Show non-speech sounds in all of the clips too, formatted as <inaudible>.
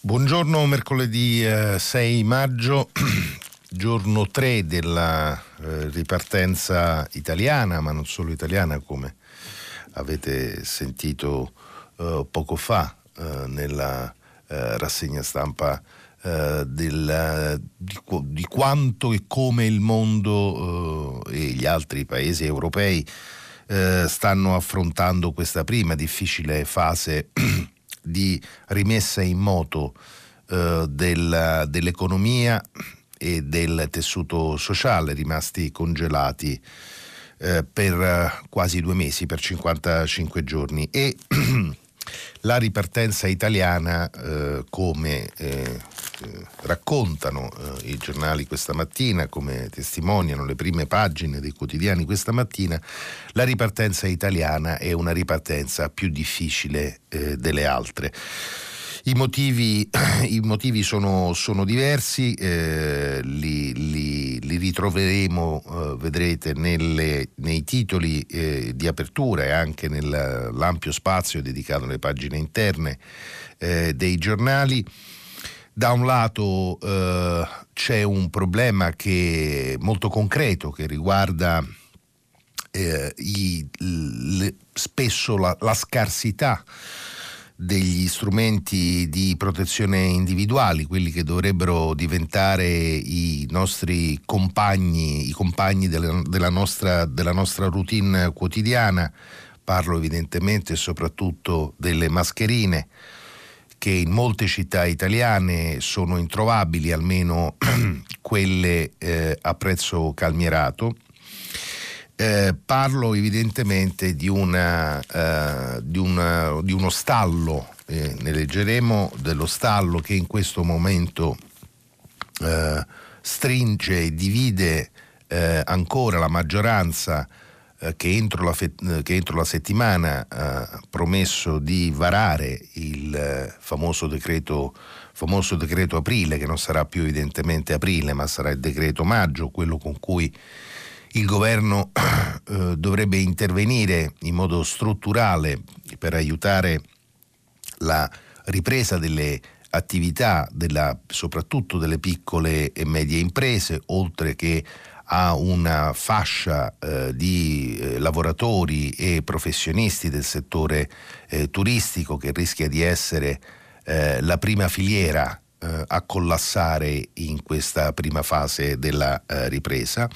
Buongiorno, mercoledì 6 maggio, <clears throat> giorno 3 della eh, ripartenza italiana, ma non solo italiana come avete sentito uh, poco fa nella rassegna stampa del, di, di, quanto e come il mondo e gli altri paesi europei stanno affrontando questa prima difficile fase <clears throat> di rimessa in moto del, dell'economia e del tessuto sociale rimasti congelati eh, per eh, quasi due mesi, per 55 giorni. E <clears throat> la ripartenza italiana, eh, come eh, eh raccontano i giornali questa mattina, come testimoniano le prime pagine dei quotidiani questa mattina, la ripartenza italiana è una ripartenza più difficile delle altre. I motivi, <clears throat> i motivi sono, sono, diversi, eh, li, li, li, ritroveremo, eh, vedrete, nelle, nei titoli eh, di apertura e anche nell'ampio spazio dedicato alle pagine interne eh, dei giornali. Da un lato eh, c'è un problema che, molto concreto che riguarda eh, i, le, spesso la, la scarsità degli strumenti di protezione individuali, quelli che dovrebbero diventare i nostri compagni, i compagni della, della, nostra, della nostra routine quotidiana. Parlo evidentemente soprattutto delle mascherine che in molte città italiane sono introvabili, almeno <clears throat> quelle eh, a prezzo calmierato eh, parlo evidentemente di, una, uh, di, una, di uno stallo, eh, ne leggeremo dello stallo che in questo momento uh, stringe e divide ancora la maggioranza che entro la, fe- che, entro la, settimana ha promesso di varare il famoso decreto, famoso decreto aprile, che non sarà più evidentemente aprile, ma sarà il decreto maggio, quello con cui il governo <clears throat> eh, dovrebbe intervenire in modo strutturale per aiutare la ripresa delle attività, della, soprattutto delle piccole e medie imprese, oltre che a una fascia eh, di eh, lavoratori e professionisti del settore eh, turistico che rischia di essere eh, la prima filiera eh, a collassare in questa prima fase della ripresa.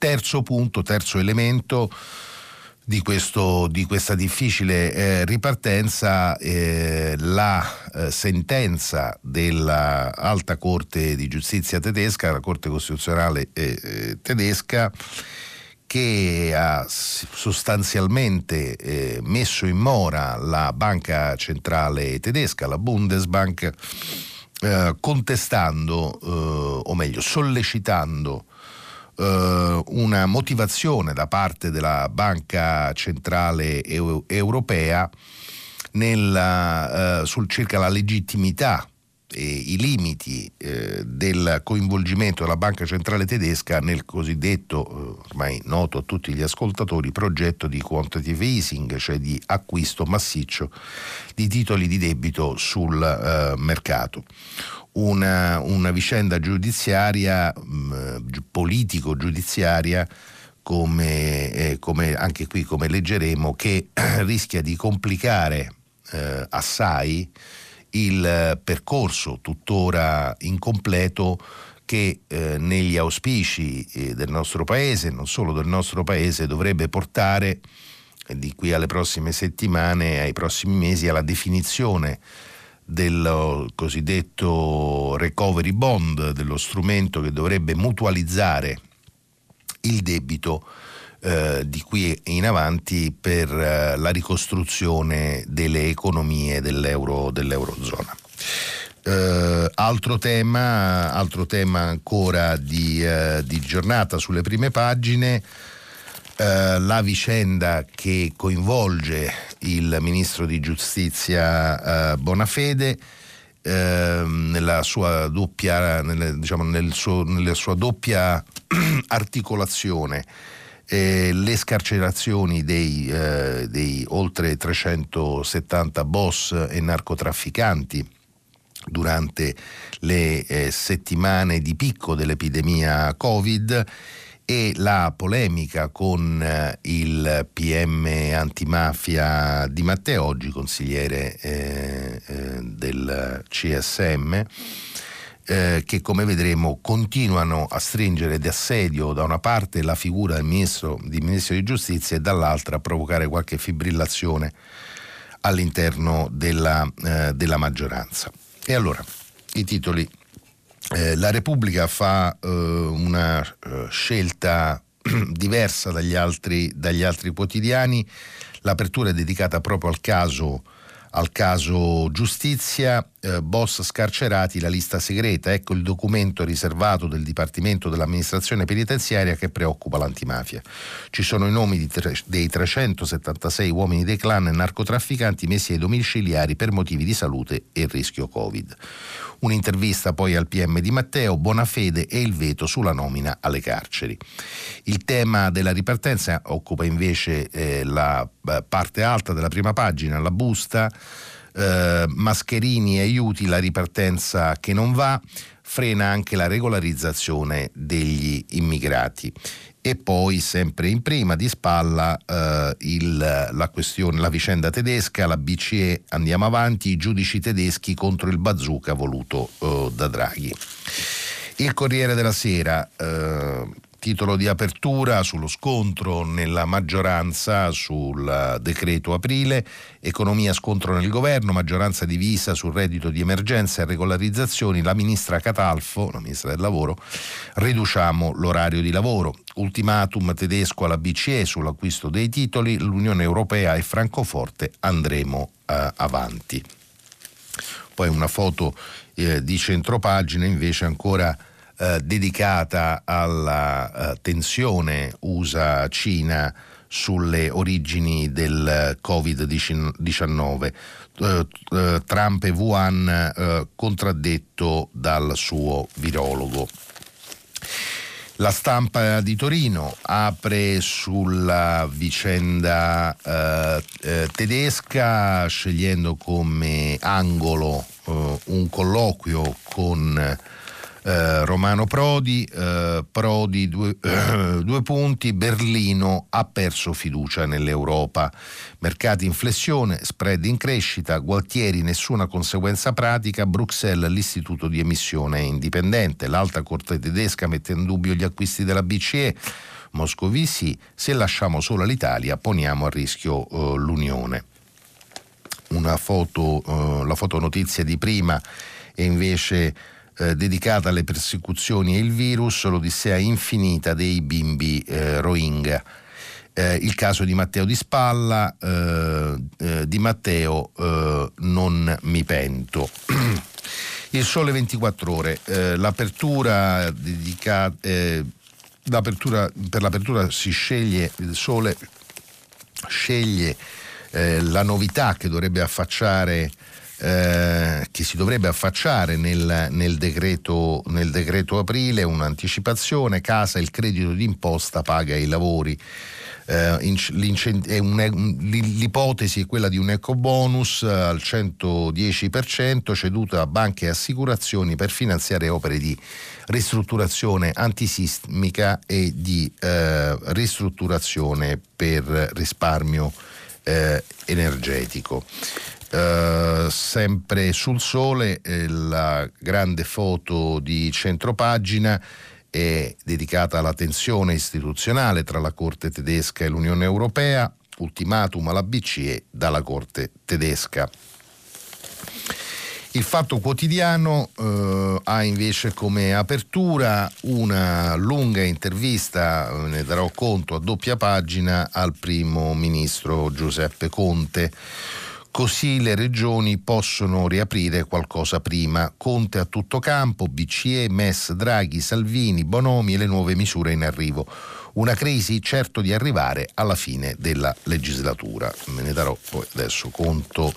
Terzo punto, terzo elemento di, questo, di questa difficile eh, ripartenza, eh, la eh, sentenza dell'Alta Corte di Giustizia tedesca, la Corte Costituzionale eh, eh, tedesca, che ha sostanzialmente eh, messo in mora la banca centrale tedesca, la Bundesbank, contestando, o meglio, sollecitando eh, una motivazione da parte della Banca Centrale Europea nella, eh, sul, circa la legittimità e i limiti eh, del coinvolgimento della Banca Centrale Tedesca nel cosiddetto, eh, ormai noto a tutti gli ascoltatori, progetto di quantitative easing, cioè di acquisto massiccio di titoli di debito sul eh, mercato una, una vicenda giudiziaria, mh, politico-giudiziaria, come, eh, come, anche qui come leggeremo, che <clears throat> rischia di complicare eh, assai il percorso tuttora incompleto che eh, negli auspici eh, del nostro paese, non solo del nostro paese, dovrebbe portare eh, di qui alle prossime settimane, ai prossimi mesi, alla definizione del cosiddetto recovery bond, dello strumento che dovrebbe mutualizzare il debito eh, di qui in avanti per eh, la ricostruzione delle economie dell'euro, dell'Eurozona. Eh, altro, tema, altro, tema, ancora di, eh, di giornata sulle prime pagine, eh, la vicenda che coinvolge il ministro di giustizia eh, Bonafede. Eh, nella sua doppia, nelle, diciamo, nel suo, nella sua doppia <clears throat> articolazione eh, le scarcerazioni dei, eh, dei, oltre 370 boss e narcotrafficanti durante le eh, settimane di picco dell'epidemia Covid e la polemica con eh, il PM antimafia di Matteo, oggi consigliere eh, eh, del CSM, eh, che come vedremo continuano a stringere d'assedio da una parte la figura del ministro, di ministro di giustizia e dall'altra a provocare qualche fibrillazione all'interno della, eh, della maggioranza. E allora, i titoli eh, la Repubblica fa eh, una eh, scelta <clears throat> diversa dagli altri, dagli altri, quotidiani, l'apertura è dedicata proprio al caso, al caso giustizia, eh, boss scarcerati, la lista segreta, ecco il documento riservato del Dipartimento dell'amministrazione penitenziaria che preoccupa l'antimafia. Ci sono i nomi tre, dei 376 uomini dei clan e narcotrafficanti messi ai domiciliari per motivi di salute e rischio Covid. Un'intervista poi al PM di Matteo, Bonafede e il veto sulla nomina alle carceri. Il tema della ripartenza occupa invece eh, la eh, parte alta della prima pagina, la busta. Eh, Mascherini aiuti la ripartenza che non va, frena anche la regolarizzazione degli immigrati e poi sempre in prima di spalla eh, il, la la vicenda tedesca, la BCE, andiamo avanti, i giudici tedeschi contro il bazooka voluto eh, da Draghi. Il Corriere della Sera eh, titolo di apertura sullo scontro nella maggioranza sul decreto aprile, economia scontro nel governo, maggioranza divisa sul reddito di emergenza e regolarizzazioni, la ministra Catalfo, la ministra del lavoro, riduciamo l'orario di lavoro, ultimatum tedesco alla BCE sull'acquisto dei titoli, l'Unione Europea e Francoforte andremo eh, avanti. Poi una foto eh, di centropagina invece ancora eh, dedicata alla eh, tensione USA-Cina sulle origini del Covid-19. Eh, eh, Trump e Wuhan eh, contraddetto dal suo virologo. La stampa di Torino apre sulla vicenda eh, eh, tedesca scegliendo come angolo eh, un colloquio con eh, Romano Prodi, eh, Prodi due, eh, <clears throat> due, punti, Berlino ha perso fiducia nell'Europa, mercati in flessione, spread in crescita, Gualtieri nessuna conseguenza pratica, Bruxelles l'istituto di emissione è indipendente, l'alta corte tedesca mette in dubbio gli acquisti della BCE, Moscovici, se lasciamo solo l'Italia poniamo a rischio eh, l'Unione. Una foto, eh, la fotonotizia di prima è invece eh, dedicata alle persecuzioni e il virus, l'odissea infinita dei bimbi eh, Rohingya. Eh, il caso di Matteo Di Spalla, eh, eh, di Matteo eh, non mi pento. <clears throat> Il Sole 24 Ore, l'apertura, dedica, l'apertura per l'apertura si sceglie, il Sole sceglie la novità che dovrebbe affacciare eh, che si dovrebbe affacciare nel, nel, decreto, nel decreto aprile, un'anticipazione, casa il credito d'imposta paga i lavori. Eh, l'ipotesi è quella di un eco bonus al 110% ceduto a banche e assicurazioni per finanziare opere di ristrutturazione antisismica e di eh, ristrutturazione per risparmio eh, energetico. Uh, sempre sul sole eh, la grande foto di centropagina è dedicata alla tensione istituzionale tra la Corte tedesca e l'Unione Europea, ultimatum alla BCE dalla Corte tedesca. Il Fatto Quotidiano eh, ha invece come apertura una lunga intervista, ne darò conto a doppia pagina, al primo ministro Giuseppe Conte Così le regioni possono riaprire qualcosa prima. Conte a tutto campo, BCE, MES, Draghi, Salvini, Bonomi e le nuove misure in arrivo. Una crisi certo di arrivare alla fine della legislatura. Me ne darò poi adesso conto.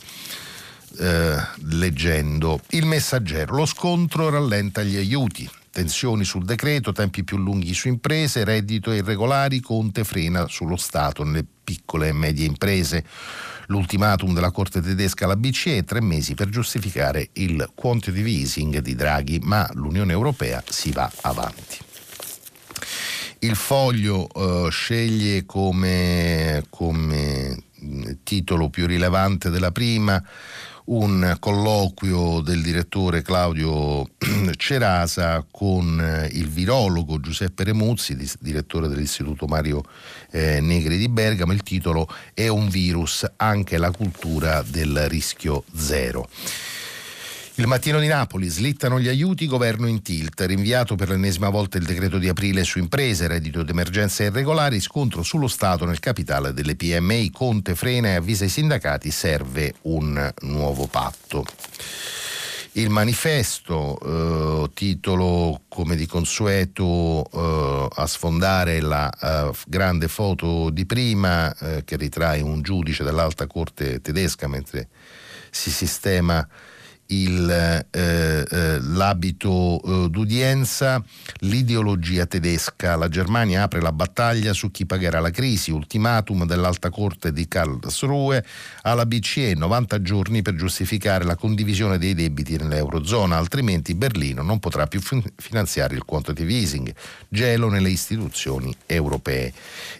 Eh, leggendo il messaggero, lo scontro rallenta gli aiuti, tensioni sul decreto, tempi più lunghi su imprese, reddito irregolari, Conte frena sullo Stato nelle piccole e medie imprese. L'ultimatum della Corte tedesca alla BCE tre mesi per giustificare il quantitative easing di Draghi, ma l'Unione Europea si va avanti. Il foglio eh, sceglie come, come titolo più rilevante della prima un colloquio del direttore Claudio <clears throat> Cerasa con eh, il virologo Giuseppe Remuzzi, direttore dell'Istituto Mario eh, Negri di Bergamo. Il titolo è Un virus, anche la cultura del rischio zero. Il mattino di Napoli, slittano gli aiuti, governo in tilt, rinviato per l'ennesima volta il decreto di aprile su imprese, reddito d'emergenza irregolari, scontro sullo Stato nel capitale delle PMI, Conte frena e avvisa i sindacati, serve un nuovo patto. Il manifesto, eh, titolo come di consueto eh, a sfondare la eh, grande foto di prima eh, che ritrae un giudice dell'alta corte tedesca mentre si sistema il, eh, eh, l'abito eh, d'udienza, l'ideologia tedesca. La Germania apre la battaglia su chi pagherà la crisi, ultimatum dell'Alta Corte di Karlsruhe alla BCE, 90 giorni per giustificare la condivisione dei debiti nell'Eurozona, altrimenti Berlino non potrà più finanziare il quantitative easing, gelo nelle istituzioni europee.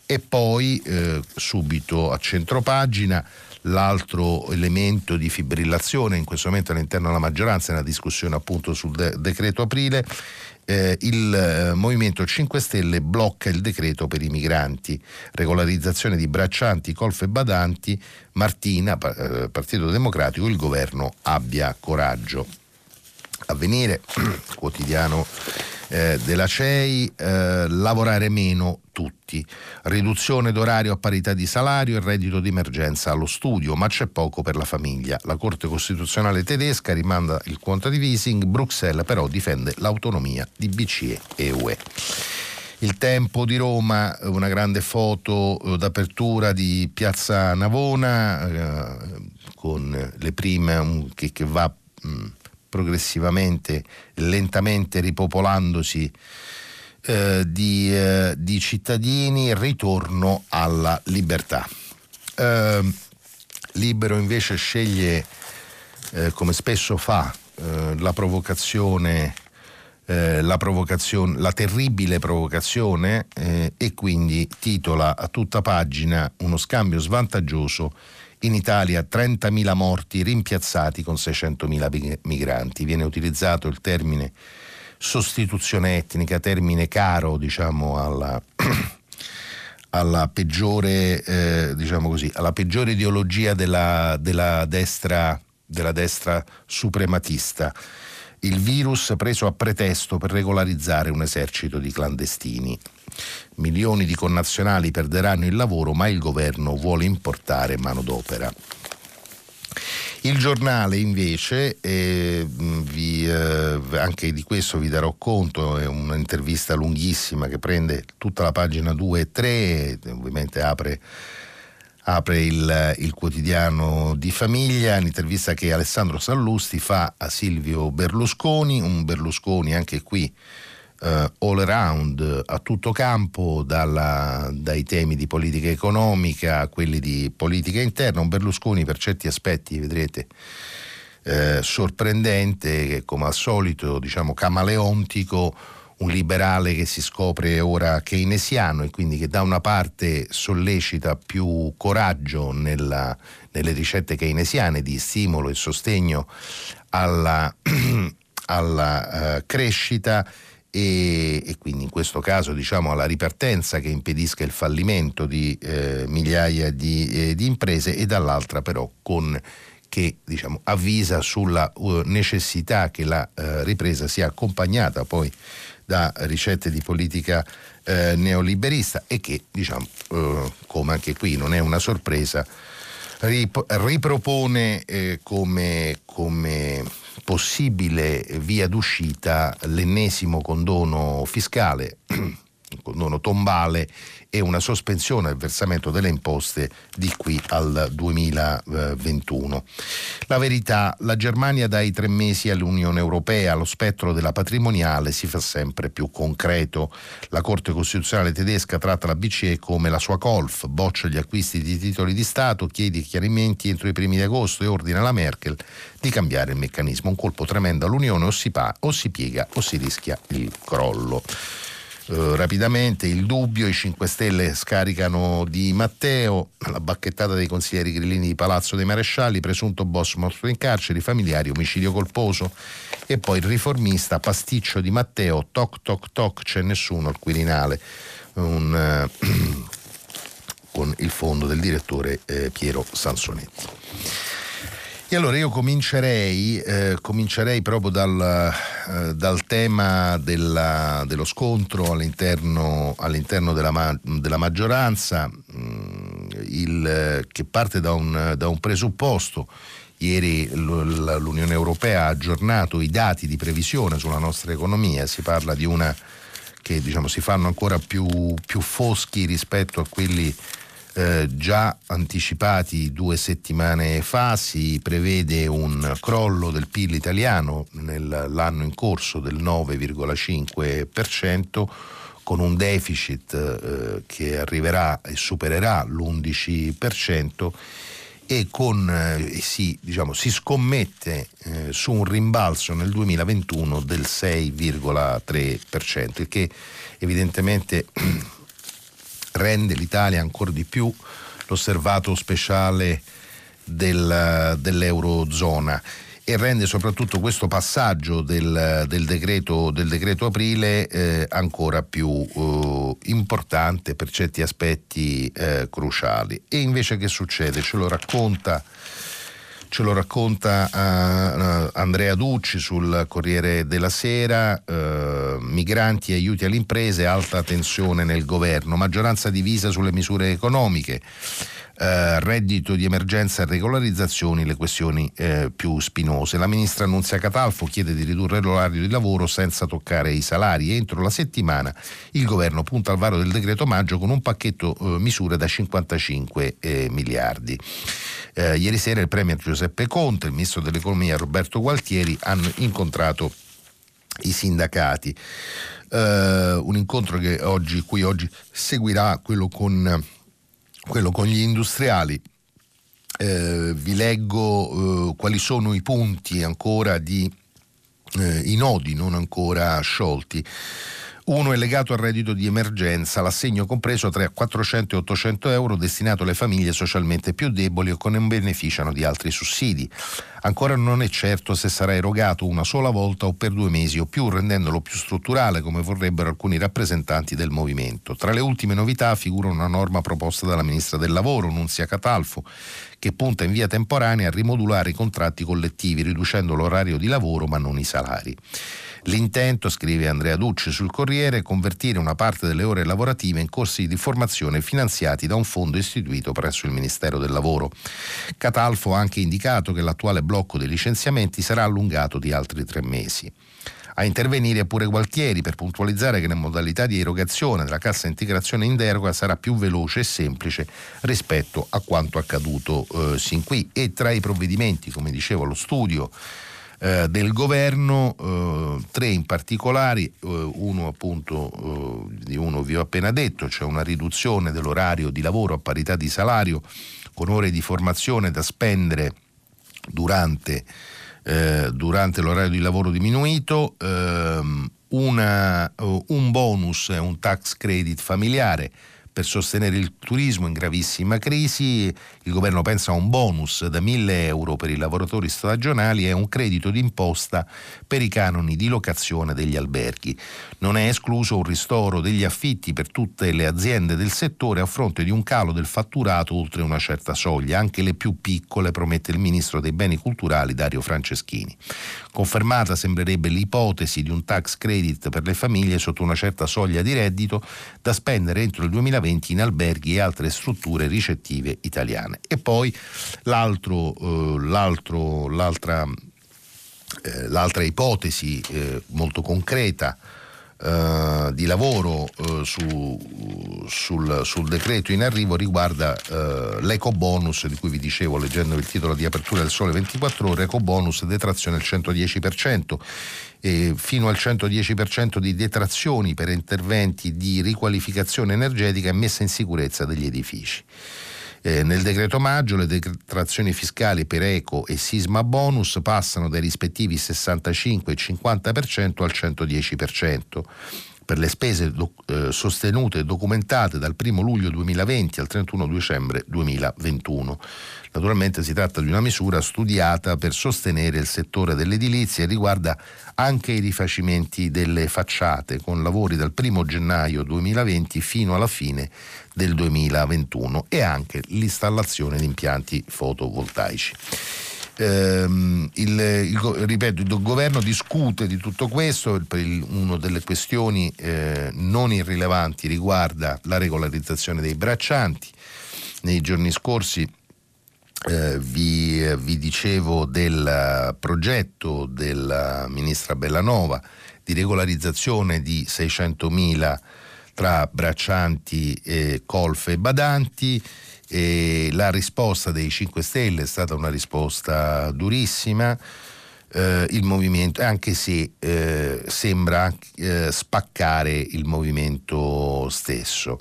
E poi eh, subito a centropagina L'altro elemento di fibrillazione in questo momento all'interno della maggioranza è una discussione appunto sul de- decreto aprile. Eh, il eh, Movimento 5 Stelle blocca il decreto per i migranti, regolarizzazione di braccianti, colf e badanti, Martina, eh, Partito Democratico, il governo abbia coraggio. Avvenire, <clears throat> quotidiano eh, della CEI, eh, lavorare meno tutti, riduzione d'orario a parità di salario e reddito di emergenza allo studio, ma c'è poco per la famiglia. La Corte Costituzionale tedesca rimanda il quantitative easing, Bruxelles però difende l'autonomia di BCE e UE. Il tempo di Roma, una grande foto eh, d'apertura di Piazza Navona eh, con le prime che, che va mh, mm, progressivamente, lentamente ripopolandosi eh, di, eh, di, cittadini, ritorno alla libertà. Eh, Libero invece sceglie, eh, come spesso fa, eh, la provocazione eh, la, la terribile provocazione eh, e quindi titola a tutta pagina uno scambio svantaggioso in Italia 30.000 morti rimpiazzati con 600.000 migranti. Viene utilizzato il termine sostituzione etnica, termine caro diciamo, alla, <clears throat> alla, peggiore, eh, diciamo così, alla peggiore, ideologia della, della, destra, della destra suprematista. Il virus preso a pretesto per regolarizzare un esercito di clandestini. Milioni di connazionali perderanno il lavoro, ma il governo vuole importare manodopera. Il giornale invece, eh, vi, eh, anche di questo vi darò conto, è un'intervista lunghissima che prende tutta la pagina 2 e 3, ovviamente apre, apre il, il, quotidiano di famiglia, un'intervista che Alessandro Sallusti fa a Silvio Berlusconi, un Berlusconi anche qui uh, all around, a tutto campo, dalla, dai temi di politica economica a quelli di politica interna. Un Berlusconi per certi aspetti, vedrete, eh, sorprendente, come al solito, diciamo, camaleontico, un liberale che si scopre ora keynesiano e quindi che da una parte sollecita più coraggio nella, nelle ricette keynesiane di stimolo e sostegno alla, <clears throat> alla uh, crescita e, e, quindi in questo caso diciamo alla ripartenza che impedisca il fallimento di eh, migliaia di, eh, di, imprese e dall'altra però con che diciamo, avvisa sulla uh, necessità che la uh, ripresa sia accompagnata poi da ricette di politica uh, neoliberista e che diciamo come anche qui non è una sorpresa ripropone eh, come, come possibile via d'uscita l'ennesimo condono fiscale, <clears throat> condono tombale e una sospensione del versamento delle imposte di qui al 2021. La verità, la Germania dai tre mesi all'Unione Europea, lo spettro della patrimoniale si fa sempre più concreto. La Corte Costituzionale tedesca tratta la BCE come la sua colf, boccia gli acquisti di titoli di Stato, chiede chiarimenti entro i primi di agosto e ordina alla Merkel di cambiare il meccanismo. Un colpo tremendo all'Unione o si, pa- o si piega o si rischia il crollo. Eh, rapidamente il dubbio, i 5 Stelle scaricano di Matteo, la bacchettata dei consiglieri grillini di Palazzo dei Marescialli, presunto boss morto in carcere, familiari, omicidio colposo e poi il riformista, pasticcio di Matteo, toc toc toc, c'è nessuno al Quirinale, un, uh, <clears throat> con il fondo del direttore eh, Piero Sansonetti. E allora io comincerei, eh, comincerei proprio dal, eh, dal tema della, dello scontro all'interno, all'interno della, ma, della, maggioranza, mh, mm, il, che parte da un, da un presupposto. Ieri l'Unione Europea ha aggiornato i dati di previsione sulla nostra economia, si parla di una che diciamo, si fanno ancora più, più foschi rispetto a quelli eh, già anticipati due settimane fa, si prevede un crollo del PIL italiano nell'anno in corso del 9,5% con un deficit eh, che arriverà e supererà l'11% e con, eh, si, diciamo, si, scommette eh, su un rimbalzo nel 2021 del 6,3%, il che evidentemente <clears throat> rende l'Italia ancora di più l'osservato speciale del, dell'Eurozona e rende soprattutto questo passaggio del, del, decreto, del decreto, aprile eh, ancora più eh, importante per certi aspetti eh, cruciali. E invece che succede? Ce lo racconta ce lo racconta uh, Andrea Ducci sul Corriere della Sera, uh, migranti aiuti alle imprese, alta tensione nel governo, maggioranza divisa sulle misure economiche. Uh, reddito di emergenza e regolarizzazioni, le questioni eh, più spinose. La ministra Annunzia Catalfo chiede di ridurre l'orario di lavoro senza toccare i salari. Entro la settimana il governo punta al varo del decreto maggio con un pacchetto eh, misure da 55 eh, miliardi. Eh, ieri sera il Premier Giuseppe Conte il Ministro dell'Economia Roberto Gualtieri hanno incontrato i sindacati. Eh, un incontro oggi, cui oggi seguirà quello con, quello con gli industriali. Eh, vi leggo eh, quali sono i punti ancora di eh, i nodi non ancora sciolti. Uno è legato al reddito di emergenza, l'assegno compreso tra 400 e 800 euro destinato alle famiglie socialmente più deboli o che non beneficiano di altri sussidi. Ancora non è certo se sarà erogato una sola volta o per due mesi o più, rendendolo più strutturale come vorrebbero alcuni rappresentanti del movimento. Tra le ultime novità figura una norma proposta dalla Ministra del Lavoro, Nunzia Catalfo, che punta in via temporanea a rimodulare i contratti collettivi, riducendo l'orario di lavoro ma non i salari. L'intento, scrive Andrea Ducci sul Corriere, è convertire una parte delle ore lavorative in corsi di formazione finanziati da un fondo istituito presso il Ministero del Lavoro. Catalfo ha anche indicato che l'attuale blocco dei licenziamenti sarà allungato di altri tre mesi. A intervenire pure Gualtieri per puntualizzare che la modalità di erogazione della cassa integrazione in deroga sarà più veloce e semplice rispetto a quanto accaduto eh, sin qui. E tra i provvedimenti, come dicevo, lo studio eh, del governo, eh, tre in particolare, eh, uno appunto eh, di uno vi ho appena detto, cioè una riduzione dell'orario di lavoro a parità di salario con ore di formazione da spendere durante, eh, durante l'orario di lavoro diminuito, ehm, una, un bonus, un tax credit familiare per sostenere il turismo in gravissima crisi. Il governo pensa a un bonus da 1000 euro per i lavoratori stagionali e un credito d'imposta per i canoni di locazione degli alberghi. Non è escluso un ristoro degli affitti per tutte le aziende del settore a fronte di un calo del fatturato oltre una certa soglia, anche le più piccole, promette il ministro dei beni culturali Dario Franceschini. Confermata sembrerebbe l'ipotesi di un tax credit per le famiglie sotto una certa soglia di reddito da spendere entro il 2020 2020 in alberghi e altre strutture ricettive italiane. E poi l'altro, eh, l'altro, l'altra, eh, l'altra ipotesi eh, molto concreta eh, di lavoro eh, su, sul, sul, decreto in arrivo riguarda eh, l'eco bonus di cui vi dicevo leggendo il titolo di apertura del Sole 24 ore, eco bonus detrazione al 110%. E fino al 110% di detrazioni per interventi di riqualificazione energetica e messa in sicurezza degli edifici. Eh, nel decreto maggio le detrazioni fiscali per eco e sisma bonus passano dai rispettivi 65 e 50% al 110% per le spese do, eh, sostenute e documentate dal 1 luglio 2020 al 31 dicembre 2021. Naturalmente si tratta di una misura studiata per sostenere il settore dell'edilizia e riguarda anche i rifacimenti delle facciate con lavori dal 1 gennaio 2020 fino alla fine del 2021 e anche l'installazione di impianti fotovoltaici. Ehm, il, il, ripeto, il governo discute di tutto questo, una delle questioni eh, non irrilevanti riguarda la regolarizzazione dei braccianti. Nei giorni scorsi eh, vi, vi, dicevo del progetto della ministra Bellanova di regolarizzazione di 600.000 tra braccianti, eh, colfe e badanti. E la risposta dei 5 Stelle è stata una risposta durissima. Eh, il movimento, anche se eh, sembra eh, spaccare il movimento stesso.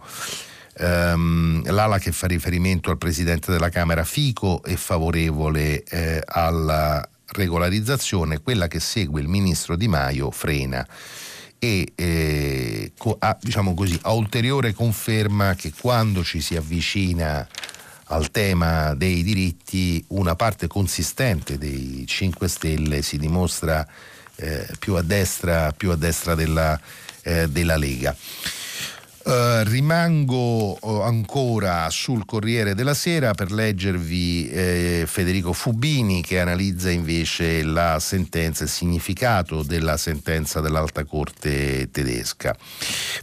Um, l'ala che fa riferimento al presidente della Camera Fico è favorevole eh, alla regolarizzazione, quella che segue il ministro Di Maio frena e eh, a, diciamo così, a ulteriore conferma che quando ci si avvicina al tema dei diritti una parte consistente dei 5 Stelle si dimostra eh, più a destra, più a destra della, eh, della Lega. Uh, rimango uh, ancora sul Corriere della Sera per leggervi eh, Federico Fubini che analizza invece la sentenza, il significato della sentenza dell'Alta Corte tedesca.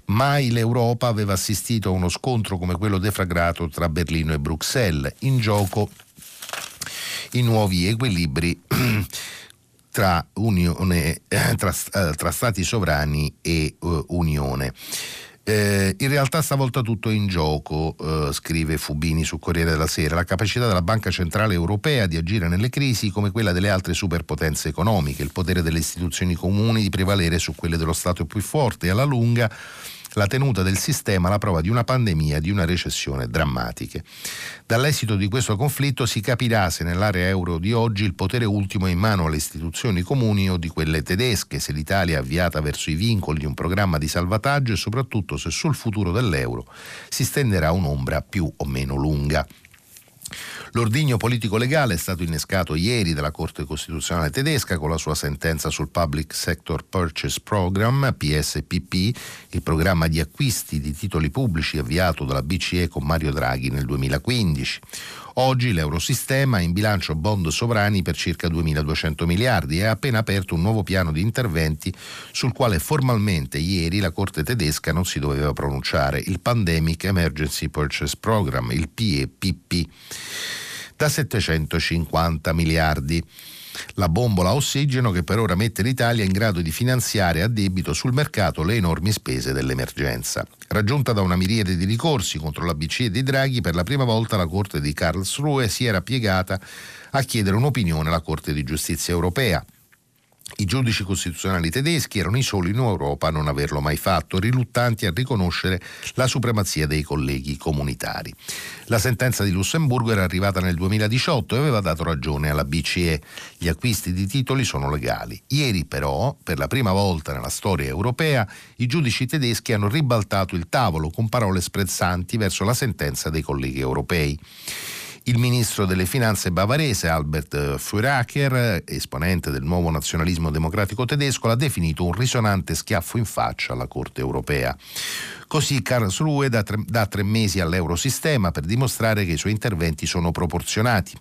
Mai l'Europa aveva assistito a uno scontro come quello defragrato tra Berlino e Bruxelles, in gioco i nuovi equilibri <clears throat> tra, unione, eh, tra, eh, tra Stati sovrani e uh, Unione. Eh, in realtà stavolta tutto è in gioco, eh, scrive Fubini su Corriere della Sera, la capacità della Banca Centrale Europea di agire nelle crisi come quella delle altre superpotenze economiche, il potere delle istituzioni comuni di prevalere su quelle dello Stato più forte e alla lunga la tenuta del sistema alla prova di una pandemia e di una recessione drammatiche. Dall'esito di questo conflitto si capirà se nell'area euro di oggi il potere ultimo è in mano alle istituzioni comuni o di quelle tedesche, se l'Italia è avviata verso i vincoli di un programma di salvataggio e soprattutto se sul futuro dell'euro si stenderà un'ombra più o meno lunga. L'ordigno politico-legale è stato innescato ieri dalla Corte Costituzionale tedesca con la sua sentenza sul Public Sector Purchase Program, PSPP, il programma di acquisti di titoli pubblici avviato dalla BCE con Mario Draghi nel 2015. Oggi l'Eurosistema ha in bilancio bond sovrani per circa 2.200 miliardi e ha appena aperto un nuovo piano di interventi sul quale formalmente ieri la Corte tedesca non si doveva pronunciare, il Pandemic Emergency Purchase Program, il PEPP, da 750 miliardi la bombola ossigeno che per ora mette l'Italia in grado di finanziare a debito sul mercato le enormi spese dell'emergenza. Raggiunta da una miriade di ricorsi contro la BCE di Draghi, per la prima volta la Corte di Karlsruhe si era piegata a chiedere un'opinione alla Corte di giustizia europea. I giudici costituzionali tedeschi erano i soli in Europa a non averlo mai fatto, riluttanti a riconoscere la supremazia dei colleghi comunitari. La sentenza di Lussemburgo era arrivata nel 2018 e aveva dato ragione alla BCE. Gli acquisti di titoli sono legali. Ieri però, per la prima volta nella storia europea, i giudici tedeschi hanno ribaltato il tavolo con parole sprezzanti verso la sentenza dei colleghi europei. Il ministro delle finanze bavarese Albert Furacher, esponente del nuovo nazionalismo democratico tedesco, l'ha definito un risonante schiaffo in faccia alla Corte europea. Così Karlsruhe dà tre, dà tre mesi all'eurosistema per dimostrare che i suoi interventi sono proporzionati.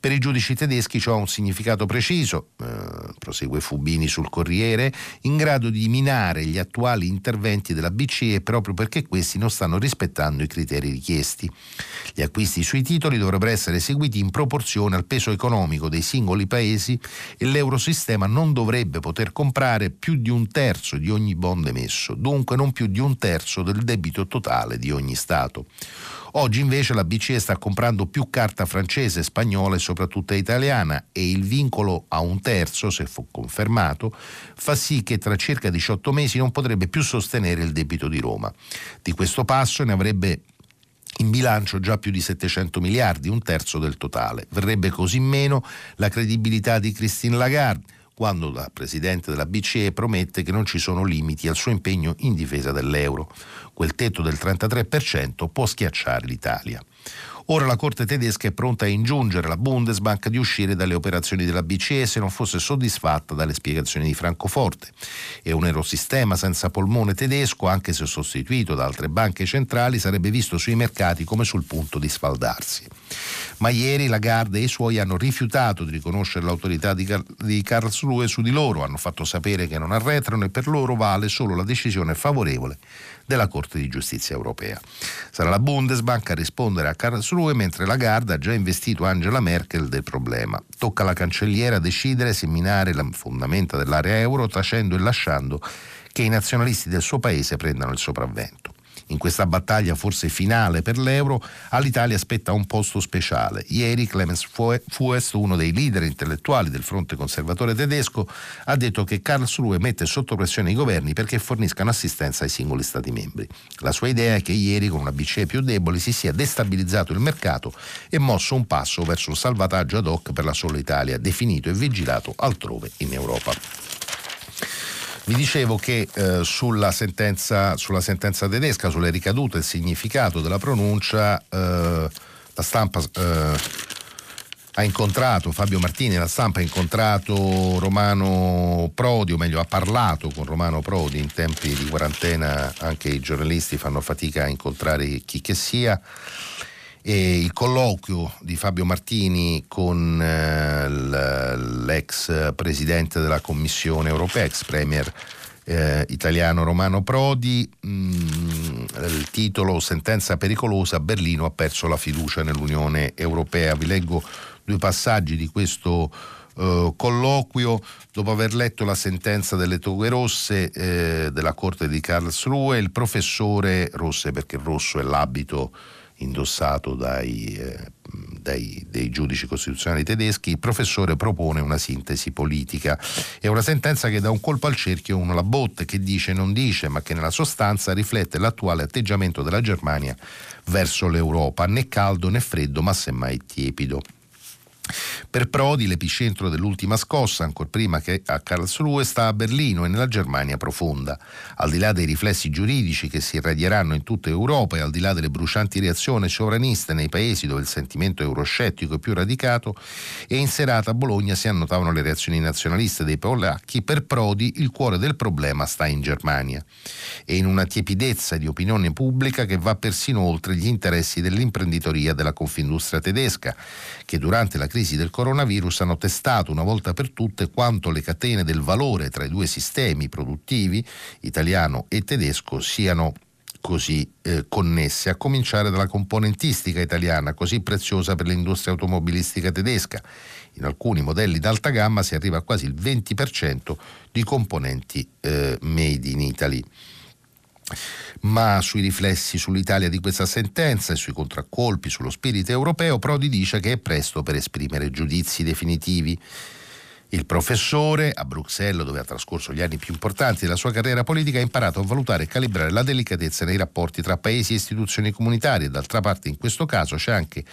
Per i giudici tedeschi ciò ha un significato preciso, eh, prosegue Fubini sul Corriere, in grado di minare gli attuali interventi della BCE proprio perché questi non stanno rispettando i criteri richiesti. Gli acquisti sui titoli dovrebbero essere eseguiti in proporzione al peso economico dei singoli paesi e l'eurosistema non dovrebbe poter comprare più di un terzo di ogni bond emesso, dunque non più di un terzo del debito totale di ogni Stato. Oggi invece la BCE sta comprando più carta francese, spagnola e soprattutto italiana e il vincolo a un terzo, se fu confermato, fa sì che tra circa 18 mesi non potrebbe più sostenere il debito di Roma. Di questo passo ne avrebbe in bilancio già più di 700 miliardi, un terzo del totale. Verrebbe così meno la credibilità di Christine Lagarde quando la Presidente della BCE promette che non ci sono limiti al suo impegno in difesa dell'euro. Quel tetto del 33% può schiacciare l'Italia. Ora la Corte tedesca è pronta a ingiungere la Bundesbank di uscire dalle operazioni della BCE se non fosse soddisfatta dalle spiegazioni di Francoforte. È un erosistema senza polmone tedesco, anche se sostituito da altre banche centrali, sarebbe visto sui mercati come sul punto di sfaldarsi. Ma ieri Lagarde e i suoi hanno rifiutato di riconoscere l'autorità di, Car- di Karlsruhe su di loro, hanno fatto sapere che non arretrano e per loro vale solo la decisione favorevole della Corte di Giustizia europea. Sarà la Bundesbank a rispondere a Karlsruhe mentre Lagarde ha già investito Angela Merkel del problema. Tocca alla cancelliera decidere se minare le fondamenta dell'area euro tacendo e lasciando che i nazionalisti del suo paese prendano il sopravvento. In questa battaglia forse finale per l'euro, all'Italia aspetta un posto speciale. Ieri Clemens Fuest, uno dei leader intellettuali del fronte conservatore tedesco, ha detto che Karlsruhe mette sotto pressione i governi perché forniscano assistenza ai singoli Stati membri. La sua idea è che ieri con una BCE più debole si sia destabilizzato il mercato e mosso un passo verso un salvataggio ad hoc per la sola Italia, definito e vigilato altrove in Europa. Vi dicevo che eh, sulla, sentenza, sulla, sentenza, tedesca, sulle ricadute il significato della pronuncia, eh, la stampa eh, ha incontrato, Fabio Martini, la stampa ha incontrato Romano Prodi, o meglio ha parlato con Romano Prodi in tempi di quarantena, anche i giornalisti fanno fatica a incontrare chi che sia e il colloquio di Fabio Martini con eh, l'ex presidente della Commissione europea, ex premier eh, italiano Romano Prodi, mh, mm, il titolo Sentenza pericolosa, Berlino ha perso la fiducia nell'Unione Europea. Vi leggo due passaggi di questo eh, colloquio. Dopo aver letto la sentenza delle toghe rosse eh, della Corte di Karlsruhe, il professore, rosse perché il rosso è l'abito indossato dai, eh, dai, dai, giudici costituzionali tedeschi, il professore propone una sintesi politica. È una sentenza che dà un colpo al cerchio, uno la botte, che dice non dice, ma che nella sostanza riflette l'attuale atteggiamento della Germania verso l'Europa, né caldo né freddo, ma semmai tiepido. Per Prodi l'epicentro dell'ultima scossa, ancora prima che a Karlsruhe, sta a Berlino e nella Germania profonda. Al di là dei riflessi giuridici che si irradieranno in tutta Europa e al di là delle brucianti reazioni sovraniste nei paesi dove il sentimento euroscettico è più radicato, e in serata a Bologna si annotavano le reazioni nazionaliste dei polacchi, per Prodi il cuore del problema sta in Germania e in una tiepidezza di opinione pubblica che va persino oltre gli interessi dell'imprenditoria della Confindustria tedesca, che durante la crisi del coronavirus hanno testato una volta per tutte quanto le catene del valore tra i due sistemi produttivi, italiano e tedesco, siano così eh, connesse, a cominciare dalla componentistica italiana, così preziosa per l'industria automobilistica tedesca. In alcuni modelli d'alta gamma si arriva a quasi il 20% di componenti eh, made in Italy ma sui riflessi sull'Italia di questa sentenza e sui contraccolpi sullo spirito europeo, Prodi dice che è presto per esprimere giudizi definitivi. Il professore, a Bruxelles, dove ha trascorso gli anni più importanti della sua carriera politica, ha imparato a valutare e calibrare la delicatezza nei rapporti tra paesi e istituzioni comunitarie. D'altra parte, in questo caso c'è anche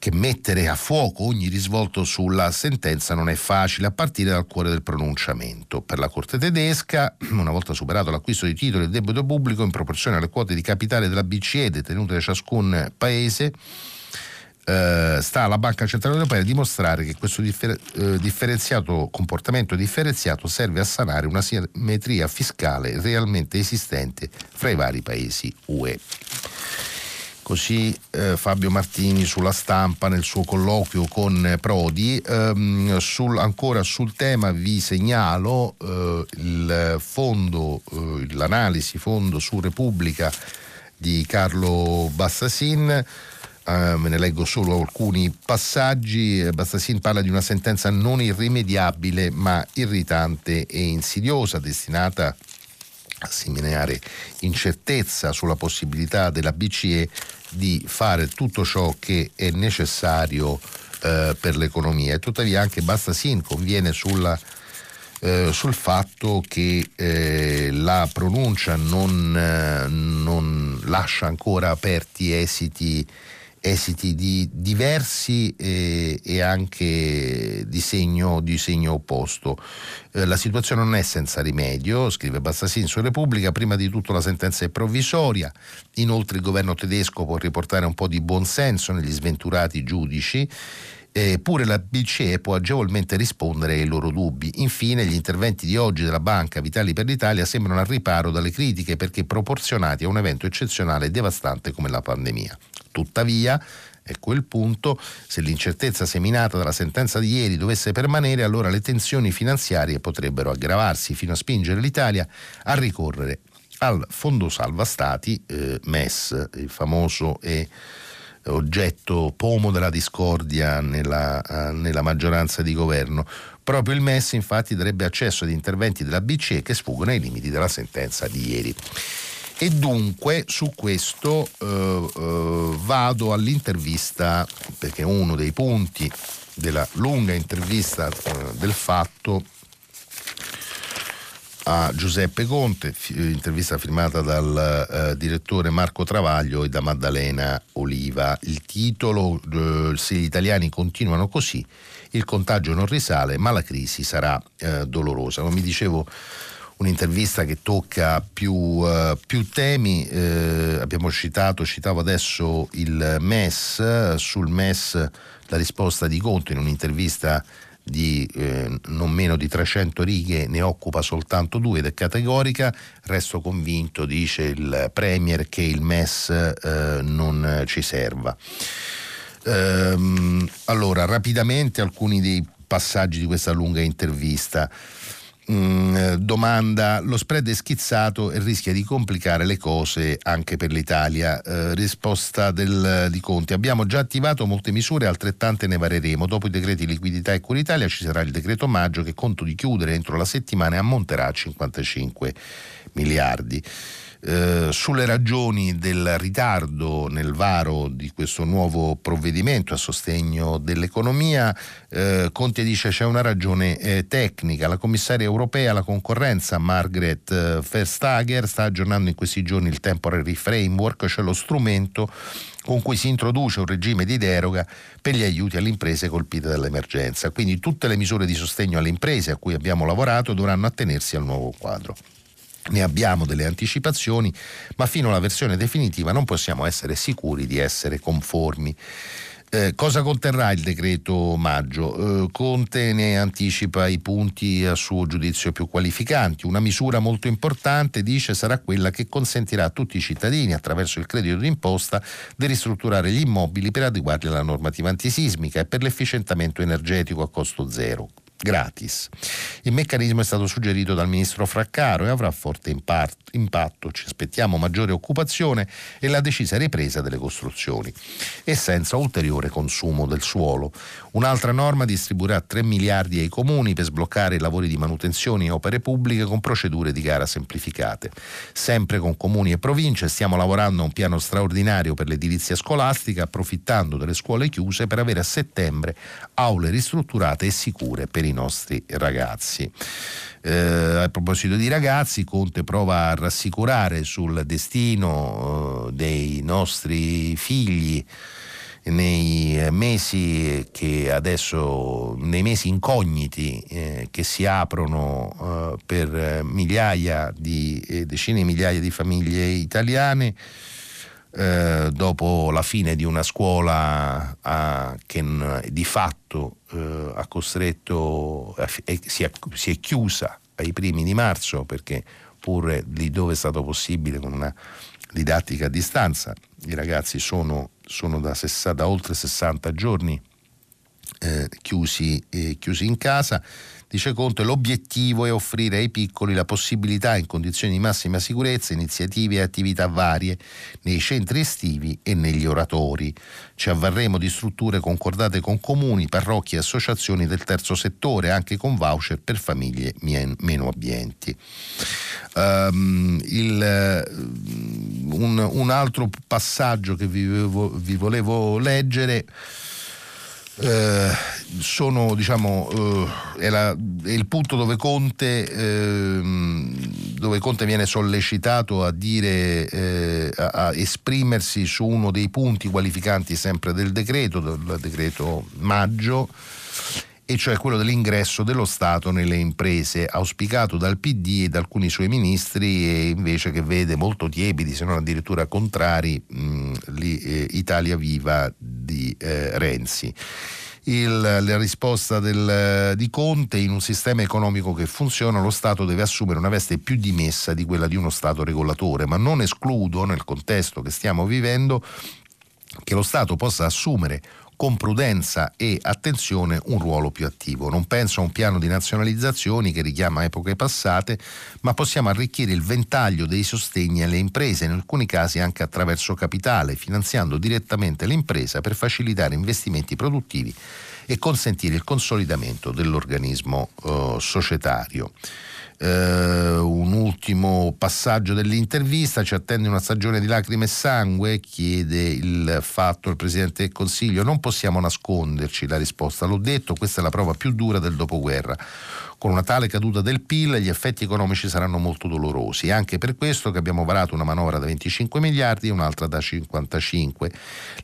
che mettere a fuoco ogni risvolto sulla sentenza non è facile, a partire dal cuore del pronunciamento. Per la Corte tedesca, <clears throat> una volta superato l'acquisto di titoli del debito pubblico in proporzione alle quote di capitale della BCE detenute da ciascun paese, eh, sta alla Banca Centrale Europea a dimostrare che questo differ- eh, differenziato comportamento differenziato serve a sanare una simmetria fiscale realmente esistente fra i vari paesi UE. Così eh, Fabio Martini sulla stampa nel suo colloquio con Prodi. Ehm, sul, ancora sul tema vi segnalo eh, il fondo, eh, l'analisi fondo su Repubblica di Carlo Bassasin. Uh, me ne leggo solo alcuni passaggi. Bastassin parla di una sentenza non irrimediabile ma irritante e insidiosa, destinata seminare incertezza sulla possibilità della BCE di fare tutto ciò che è necessario uh, per l'economia. Tuttavia anche Bastassin conviene sulla eh, sul fatto che eh, la pronuncia non, eh, non, lascia ancora aperti esiti, esiti di diversi eh, e anche di segno, di segno opposto. Eh, la situazione non è senza rimedio, scrive Bastassin su Repubblica, prima di tutto la sentenza è provvisoria, inoltre il governo tedesco può riportare un po' di buonsenso negli sventurati giudici Eppure la BCE può agevolmente rispondere ai loro dubbi. Infine, gli interventi di oggi della Banca Vitali per l'Italia sembrano al riparo dalle critiche perché proporzionati a un evento eccezionale e devastante come la pandemia. Tuttavia, Ecco il punto, se l'incertezza seminata dalla sentenza di ieri dovesse permanere, allora le tensioni finanziarie potrebbero aggravarsi fino a spingere l'Italia a ricorrere al Fondo Salva Stati, eh, MES, il famoso e oggetto pomo della discordia nella, uh, nella maggioranza di governo. Proprio il MES infatti darebbe accesso ad interventi della BCE che sfuggono ai limiti della sentenza di ieri. E dunque su questo uh, uh, vado all'intervista, perché uno dei punti della lunga intervista del fatto a Giuseppe Conte, intervista firmata dal eh, direttore Marco Travaglio e da Maddalena Oliva. Il titolo, eh, se gli italiani continuano così, il contagio non risale, ma la crisi sarà eh, dolorosa. Come mi dicevo, un'intervista che tocca più, eh, più temi, eh, abbiamo citato, citavo adesso il MES, sul MES la risposta di Conte in un'intervista di eh, non meno di 300 righe, ne occupa soltanto due ed è categorica. Resto convinto, dice il Premier, che il MES eh, non ci serva. Ehm, allora, rapidamente alcuni dei passaggi di questa lunga intervista. Mm, domanda, lo spread è schizzato e rischia di complicare le cose anche per l'Italia. Eh, risposta del, di Conti, abbiamo già attivato molte misure, altrettante ne vareremo. Dopo i decreti liquidità e cura Italia ci sarà il decreto maggio che conto di chiudere entro la settimana e ammonterà a 55 miliardi. Eh, sulle ragioni del ritardo nel varo di questo nuovo provvedimento a sostegno dell'economia, eh, Conte dice c'è una ragione eh, tecnica. La commissaria europea alla concorrenza Margaret eh, Verstager sta aggiornando in questi giorni il temporary framework, cioè lo strumento con cui si introduce un regime di deroga per gli aiuti alle imprese colpite dall'emergenza. Quindi tutte le misure di sostegno alle imprese a cui abbiamo lavorato dovranno attenersi al nuovo quadro. Ne abbiamo delle anticipazioni, ma fino alla versione definitiva non possiamo essere sicuri di essere conformi. Eh, cosa conterrà il decreto maggio? Eh, Conte ne anticipa i punti a suo giudizio più qualificanti. Una misura molto importante, dice, sarà quella che consentirà a tutti i cittadini, attraverso il credito d'imposta, di ristrutturare gli immobili per adeguarli alla normativa antisismica e per l'efficientamento energetico a costo zero gratis. Il meccanismo è stato suggerito dal ministro Fraccaro e avrà forte impatto. Ci aspettiamo maggiore occupazione e la decisa ripresa delle costruzioni e senza ulteriore consumo del suolo. Un'altra norma distribuirà 3 miliardi ai comuni per sbloccare i lavori di manutenzione e opere pubbliche con procedure di gara semplificate. Sempre con comuni e province stiamo lavorando a un piano straordinario per l'edilizia scolastica approfittando delle scuole chiuse per avere a settembre aule ristrutturate e sicure per i i nostri ragazzi. Eh, a proposito di ragazzi, Conte prova a rassicurare sul destino eh, dei nostri figli nei mesi adesso nei mesi incogniti eh, che si aprono eh, per migliaia di eh, decine di migliaia di famiglie italiane eh, dopo la fine di una scuola a, che di fatto eh, ha costretto, eh, si, è, si, è, chiusa ai primi di marzo perché oppure lì dove è stato possibile con una didattica a distanza. I ragazzi sono, sono da, da, oltre 60 giorni eh, chiusi, eh, chiusi in casa Dice Conte, l'obiettivo è offrire ai piccoli la possibilità in condizioni di massima sicurezza, iniziative e attività varie nei centri estivi e negli oratori. Ci avvarremo di strutture concordate con comuni, parrocchie e associazioni del terzo settore, anche con voucher per famiglie meno abbienti. Um, il, un, un, altro passaggio che vi, vi volevo leggere eh, sono, diciamo, eh, è, la, è, il punto dove Conte, eh, dove Conte, viene sollecitato a, dire, eh, a, a, esprimersi su uno dei punti qualificanti sempre del decreto, del decreto maggio, e cioè quello dell'ingresso dello Stato nelle imprese, auspicato dal PD e da alcuni suoi ministri, e invece che vede molto tiepidi, se non addirittura contrari, mh, l'Italia Viva di eh, Renzi. Il, la risposta del, di Conte in un sistema economico che funziona lo Stato deve assumere una veste più dimessa di quella di uno Stato regolatore, ma non escludo nel contesto che stiamo vivendo che lo Stato possa assumere con prudenza e attenzione un ruolo più attivo. Non penso a un piano di nazionalizzazioni che richiama epoche passate, ma possiamo arricchire il ventaglio dei sostegni alle imprese, in alcuni casi anche attraverso capitale, finanziando direttamente l'impresa per facilitare investimenti produttivi e consentire il consolidamento dell'organismo eh, societario. Uh, un ultimo passaggio dell'intervista, ci attende una stagione di lacrime e sangue, chiede il fatto il Presidente del Consiglio, non possiamo nasconderci la risposta, l'ho detto, questa è la prova più dura del dopoguerra. Con una tale caduta del PIL gli effetti economici saranno molto dolorosi. È anche per questo che abbiamo varato una manovra da 25 miliardi e un'altra da 55,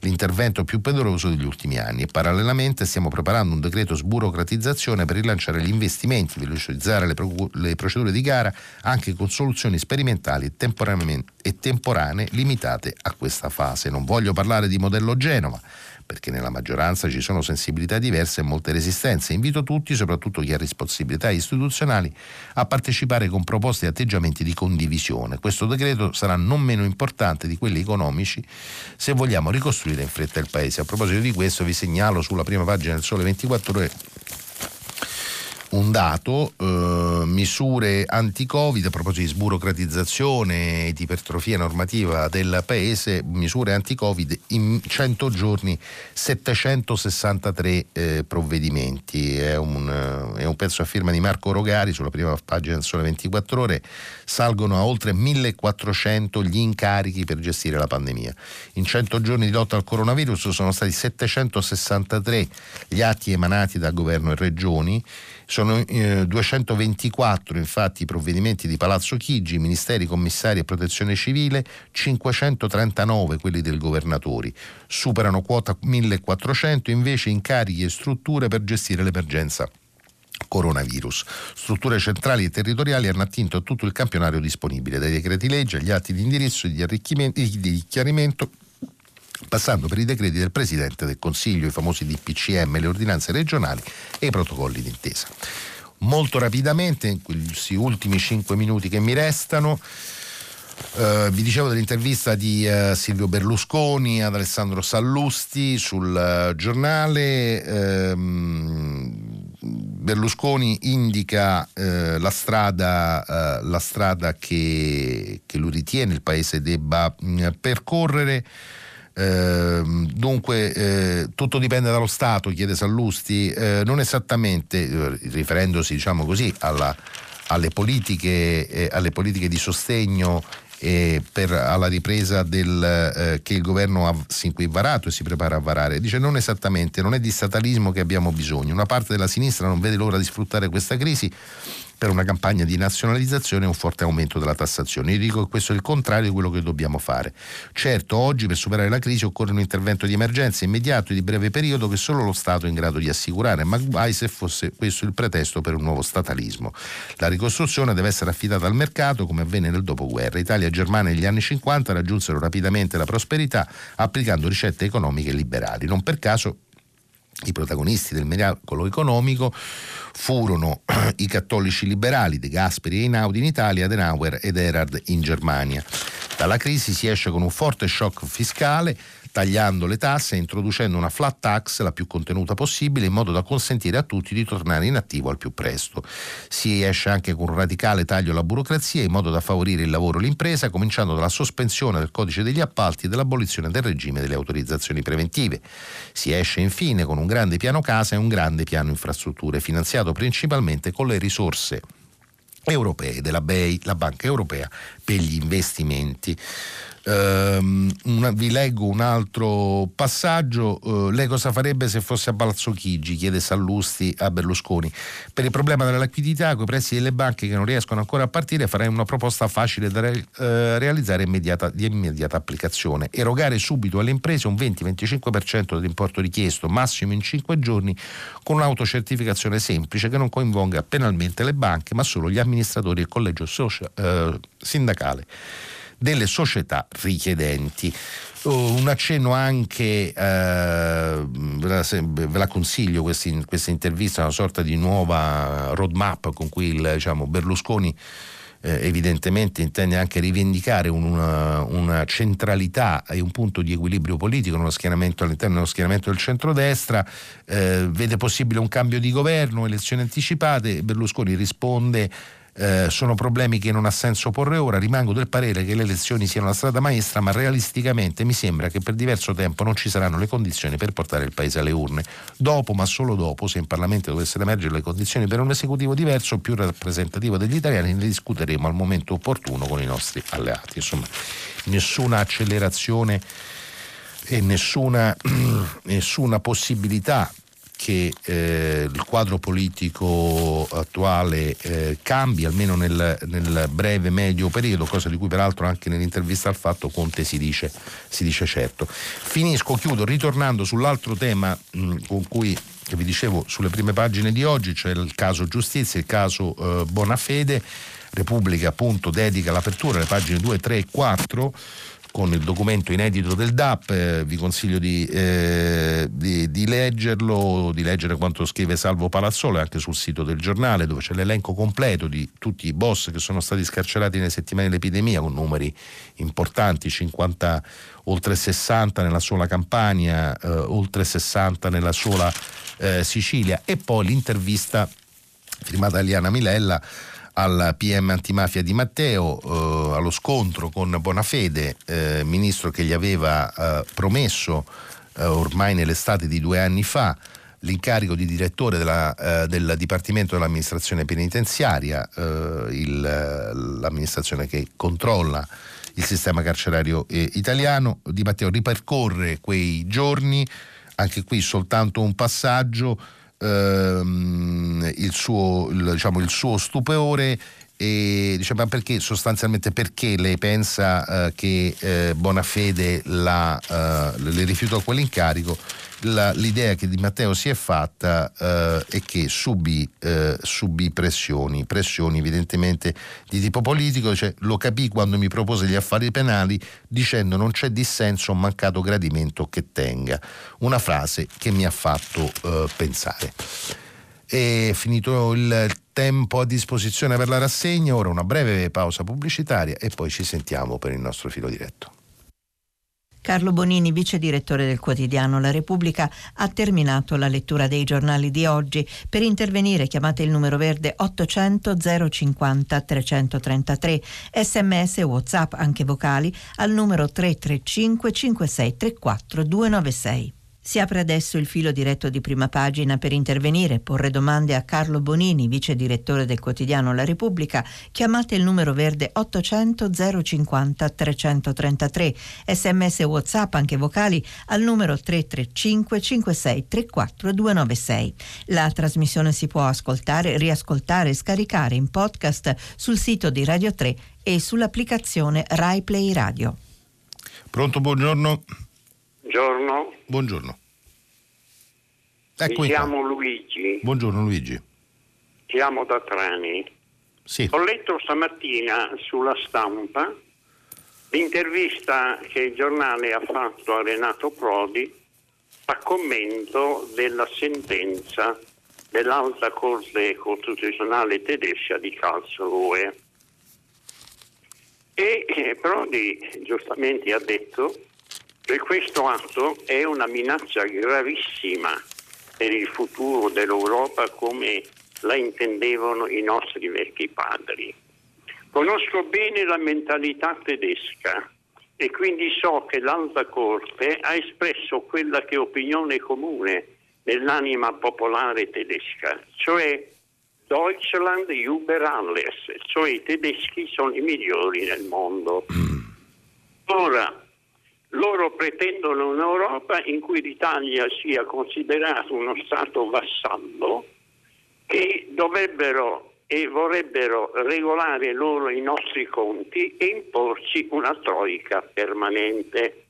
l'intervento più pedoroso degli ultimi anni. E parallelamente stiamo preparando un decreto sburocratizzazione per rilanciare gli investimenti, velocizzare le, pro- le procedure di gara anche con soluzioni sperimentali e temporanee limitate a questa fase. Non voglio parlare di modello Genova perché nella maggioranza ci sono sensibilità diverse e molte resistenze. Invito tutti, soprattutto chi ha responsabilità istituzionali, a partecipare con proposte e atteggiamenti di condivisione. Questo decreto sarà non meno importante di quelli economici se vogliamo ricostruire in fretta il Paese. A proposito di questo vi segnalo sulla prima pagina del Sole 24 ore un dato, eh, misure anti-Covid, a proposito di sburocratizzazione e di ipertrofia normativa del Paese, misure anti-Covid in 100 giorni 763 eh, provvedimenti. È un, è un, pezzo a firma di Marco Rogari sulla prima pagina del Sole 24 Ore, salgono a oltre 1400 gli incarichi per gestire la pandemia. In 100 giorni di lotta al coronavirus sono stati 763 gli atti emanati da governo e regioni sono eh, 224 infatti i provvedimenti di Palazzo Chigi, ministeri, commissari e protezione civile, 539 quelli del governatori. Superano quota 1400 invece incarichi e strutture per gestire l'emergenza coronavirus. Strutture centrali e territoriali hanno attinto tutto il campionario disponibile, dai decreti legge agli atti di indirizzo e di di chiarimento passando per i decreti del Presidente del Consiglio, i famosi DPCM, le ordinanze regionali e i protocolli d'intesa. Molto rapidamente, in questi ultimi cinque minuti che mi restano, Uh, vi dicevo dell'intervista di uh, Silvio Berlusconi ad Alessandro Sallusti sul uh, giornale. Uh, Berlusconi indica la strada, la strada che, che, lui ritiene il Paese debba mh, percorrere. Eh, dunque eh, tutto dipende dallo Stato, chiede Sallusti, eh, non esattamente, eh, riferendosi diciamo così alla, alle, politiche, eh, alle, politiche, di sostegno per, alla ripresa del, eh, che il governo ha sin qui varato e si prepara a varare. Dice non esattamente, non è di statalismo che abbiamo bisogno. Una parte della sinistra non vede l'ora di sfruttare questa crisi per una campagna di nazionalizzazione e un forte aumento della tassazione. Io dico che questo è il contrario di quello che dobbiamo fare. Certo, oggi per superare la crisi occorre un intervento di emergenza immediato e di breve periodo che solo lo Stato è in grado di assicurare, ma guai se fosse questo il pretesto per un nuovo statalismo. La ricostruzione deve essere affidata al mercato come avvenne nel dopoguerra. Italia e Germania negli anni 50 raggiunsero rapidamente la prosperità applicando ricette economiche liberali. Non per caso I protagonisti del miracolo economico furono <clears throat> i cattolici liberali De Gasperi e Einaudi in Italia, Adenauer ed Erhard in Germania. Dalla crisi si esce con un forte shock fiscale tagliando le tasse e introducendo una flat tax la più contenuta possibile in modo da consentire a tutti di tornare in attivo al più presto. Si esce anche con un radicale taglio alla burocrazia in modo da favorire il lavoro e l'impresa, cominciando dalla sospensione del codice degli appalti e dall'abolizione del regime delle autorizzazioni preventive. Si esce infine con un grande piano casa e un grande piano infrastrutture, finanziato principalmente con le risorse europee della BEI, la Banca Europea per gli investimenti. Um, una, vi leggo un altro passaggio. Uh, lei cosa farebbe se fosse a Palazzo Chigi? chiede Sallusti a Berlusconi. Per il problema della liquidità, con i prezzi delle banche che non riescono ancora a partire, farei una proposta facile da re, uh, realizzare immediata, di immediata applicazione. Erogare subito alle imprese un 20-25% dell'importo richiesto, massimo in 5 giorni, con un'autocertificazione semplice che non coinvolga penalmente le banche, ma solo gli amministratori e il collegio socia, uh, sindacale delle società richiedenti. Oh, un accenno anche, eh, ve, la, consiglio questa, questa intervista, una sorta di nuova roadmap con cui il, diciamo, Berlusconi eh, evidentemente intende anche rivendicare una, una, centralità e un punto di equilibrio politico all'interno dello schieramento del centrodestra, eh, vede possibile un cambio di governo, elezioni anticipate, Berlusconi risponde eh, sono problemi che non ha senso porre ora, rimango del parere che le elezioni siano la strada maestra, ma realisticamente mi sembra che per diverso tempo non ci saranno le condizioni per portare il Paese alle urne. Dopo, ma solo dopo, se in Parlamento dovessero emergere le condizioni per un esecutivo diverso, più rappresentativo degli italiani, ne discuteremo al momento opportuno con i nostri alleati. Insomma, nessuna accelerazione e nessuna, <clears throat> nessuna possibilità che eh, il quadro politico attuale eh, cambi, almeno nel, nel, breve medio periodo, cosa di cui peraltro anche nell'intervista al fatto Conte si dice, si dice certo. Finisco, chiudo, ritornando sull'altro tema mh, con cui che vi dicevo sulle prime pagine di oggi, cioè il caso giustizia, il caso eh, Bonafede. Repubblica appunto dedica l'apertura alle pagine 2, 3 e 4 con il documento inedito del DAP, eh, vi consiglio di, eh, di, di, leggerlo, di leggere quanto scrive Salvo Palazzolo anche sul sito del giornale dove c'è l'elenco completo di tutti i boss che sono stati scarcerati nelle settimane dell'epidemia con numeri importanti, 50, oltre 60 nella sola Campania, eh, oltre 60 nella sola eh, Sicilia. E poi l'intervista firmata da Liana Milella al PM antimafia di Matteo, eh, allo scontro con Bonafede, eh, ministro che gli aveva eh, promesso eh, ormai nell'estate di due anni fa l'incarico di direttore della, eh, del Dipartimento dell'amministrazione penitenziaria, eh, il, l'amministrazione che controlla il sistema carcerario italiano. Di Matteo ripercorre quei giorni, anche qui soltanto un passaggio ehm, il, suo, il, diciamo, il suo stupore e dice ma perché sostanzialmente perché lei pensa eh, che eh, Bonafede la, eh, le rifiutò quell'incarico la, l'idea che Di Matteo si è fatta eh, è che subì, eh, subì, pressioni, pressioni evidentemente di tipo politico, cioè, lo capì quando mi propose gli affari penali dicendo non c'è dissenso mancato gradimento che tenga, una frase che mi ha fatto eh, pensare. È finito il tempo a disposizione per la rassegna, ora una breve pausa pubblicitaria e poi ci sentiamo per il nostro filo diretto. Carlo Bonini, vice direttore del quotidiano La Repubblica, ha terminato la lettura dei giornali di oggi. Per intervenire chiamate il numero verde 800 050 333, sms e whatsapp anche vocali al numero 335 5634 296. Si apre adesso il filo diretto di prima pagina per intervenire porre domande a Carlo Bonini, vice direttore del quotidiano La Repubblica. Chiamate il numero verde 800 050 333, sms whatsapp anche vocali al numero 335 5634 296. La trasmissione si può ascoltare, riascoltare e scaricare in podcast sul sito di Radio 3 e sull'applicazione Rai Play Radio. Pronto, buongiorno. Buongiorno. Buongiorno. Ecco Mi chiamo qua. Luigi. Buongiorno Luigi. Chiamo da Trani. Sì. Ho letto stamattina sulla stampa l'intervista che il giornale ha fatto a Renato Prodi a commento della sentenza dell'Alta Corte Costituzionale tedesca di Karlsruhe. E eh, Prodi giustamente ha detto che questo atto è una minaccia gravissima per il futuro dell'Europa come la intendevano i nostri vecchi padri. Conosco bene la mentalità tedesca e quindi so che l'Alta Corte ha espresso quella che è opinione comune nell'anima popolare tedesca, cioè Deutschland über alles, cioè i tedeschi sono i migliori nel mondo. Ora, loro pretendono un'Europa in cui l'Italia sia considerato uno Stato vassallo che dovrebbero e vorrebbero regolare loro i nostri conti e imporci una troica permanente.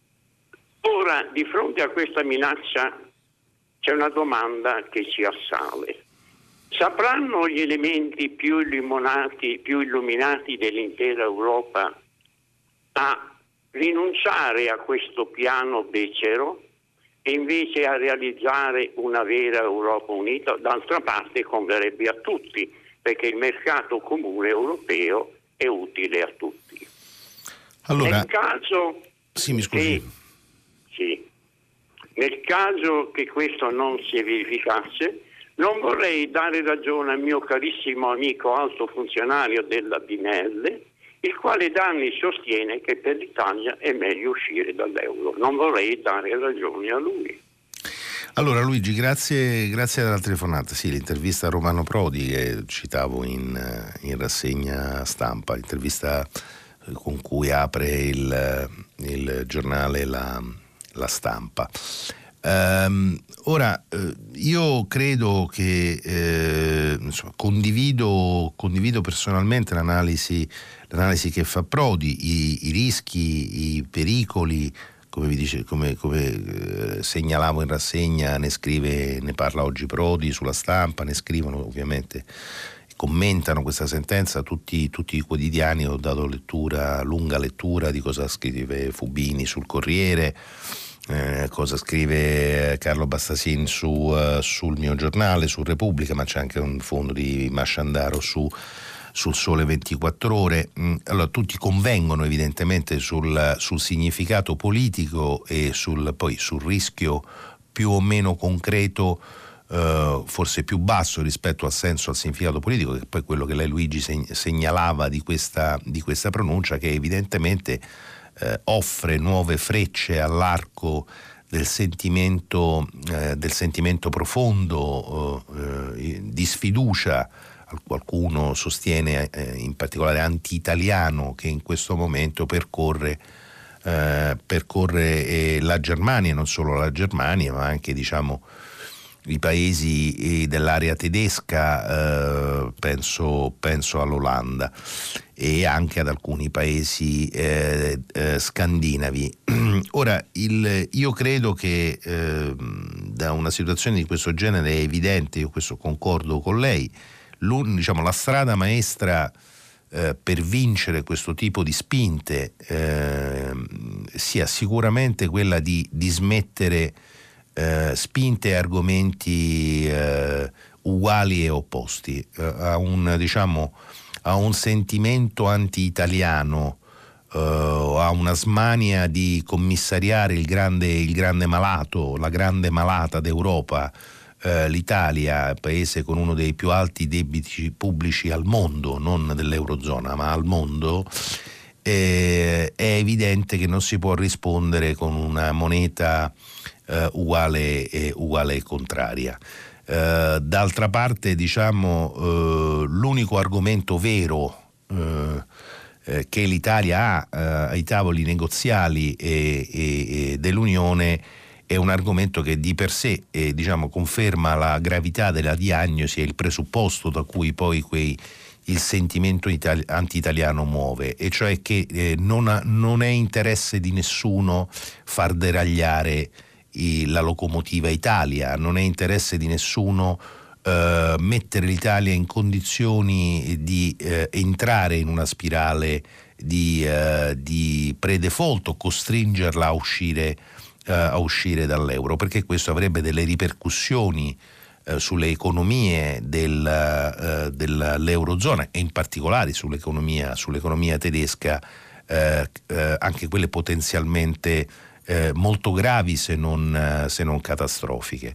Ora, di fronte a questa minaccia, c'è una domanda che ci assale. Sapranno gli elementi più illuminati, più illuminati dell'intera Europa a rinunciare a questo piano becero e invece a realizzare una vera Europa unita? D'altra parte converrebbe a tutti perché il mercato comune europeo è utile a tutti. Allora, nel caso sì, mi scusi. Che, sì, nel caso che questo non si verificasse, non vorrei dare ragione al mio carissimo amico alto funzionario della BNL, il quale da anni sostiene che per l'Italia è meglio uscire dall'euro. Non vorrei dare ragione a lui. Allora Luigi, grazie, grazie della telefonata. Sì, l'intervista a Romano Prodi che citavo in, in rassegna stampa, l'intervista eh, con cui apre il, il giornale La, la Stampa. Um, ora, eh, io credo che eh, insomma, condivido, condivido, personalmente l'analisi, l'analisi, che fa Prodi, i, i rischi, i pericoli come, dice, come, come eh, segnalavo in rassegna, ne scrive, ne parla oggi Prodi sulla stampa, ne scrivono ovviamente, commentano questa sentenza tutti, tutti i quotidiani, ho dato lettura, lunga lettura di cosa scrive Fubini sul Corriere. Eh, cosa scrive Carlo Bastasin su, uh, sul mio giornale, su Repubblica, ma c'è anche un fondo di Masciandaro su sul Sole 24 Ore. Mm, allora, tutti convengono evidentemente sul, sul significato politico e sul, poi sul rischio più o meno concreto. Uh, forse più basso rispetto al senso, al significato politico, che è poi quello che lei Luigi segnalava di questa, di questa pronuncia, che evidentemente uh, offre nuove frecce all'arco del sentimento, uh, del sentimento profondo di sfiducia. Qualcuno sostiene eh, in particolare anti-italiano che in questo momento percorre, eh, percorre eh, la Germania, non solo la Germania, ma anche diciamo, i paesi eh, dell'area tedesca, eh, penso, penso, all'Olanda e anche ad alcuni paesi eh, scandinavi. <clears throat> Ora, il, io credo che da una situazione di questo genere è evidente, io questo concordo con lei, diciamo, la strada maestra eh, per vincere questo tipo di spinte eh, sia sicuramente quella di dismettere eh, spinte e argomenti eh, uguali e opposti, eh, a, un, diciamo, a, un, sentimento anti-italiano, eh, a una smania di commissariare il grande, il grande malato, la grande malata d'Europa eh, l'Italia, paese con uno dei più alti debiti pubblici al mondo, non dell'Eurozona, ma al mondo, eh, è evidente che non si può rispondere con una moneta eh, uguale, e, uguale e contraria. Uh, d'altra parte, diciamo, uh, l'unico argomento vero uh, che l'Italia ha ai tavoli negoziali e, e, e dell'Unione è un argomento che di per sé eh, diciamo, conferma la gravità della diagnosi e il presupposto da cui poi quei, il sentimento itali- anti-italiano muove, e cioè che eh, non, ha, non, è interesse di nessuno far deragliare la locomotiva Italia, non è interesse di nessuno eh, mettere l'Italia in condizioni di eh, entrare in una spirale di, eh, di pre-default costringerla a uscire eh, a uscire dall'euro, perché questo avrebbe delle ripercussioni eh, sulle economie del, eh, dell'Eurozona e in particolare sull'economia, sull'economia tedesca, anche quelle potenzialmente eh, molto gravi se non, se non catastrofiche.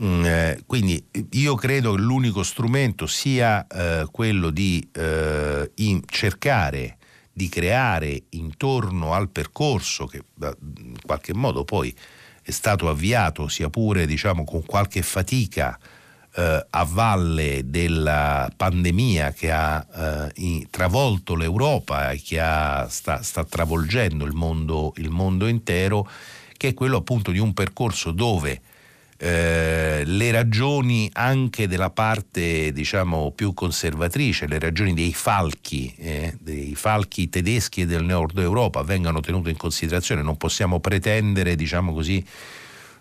Mm, eh, quindi io credo che l'unico strumento sia eh, quello di eh, cercare di creare intorno al percorso che in qualche modo poi è stato avviato, sia pure diciamo, con qualche fatica eh, a valle della pandemia che ha eh, travolto l'Europa e che ha, sta, sta, travolgendo il mondo, il mondo intero, che è quello appunto di un percorso dove eh, le ragioni anche della parte diciamo più conservatrice, le ragioni dei falchi, eh, dei falchi tedeschi e del nord Europa vengano tenute in considerazione. Non possiamo pretendere, diciamo così,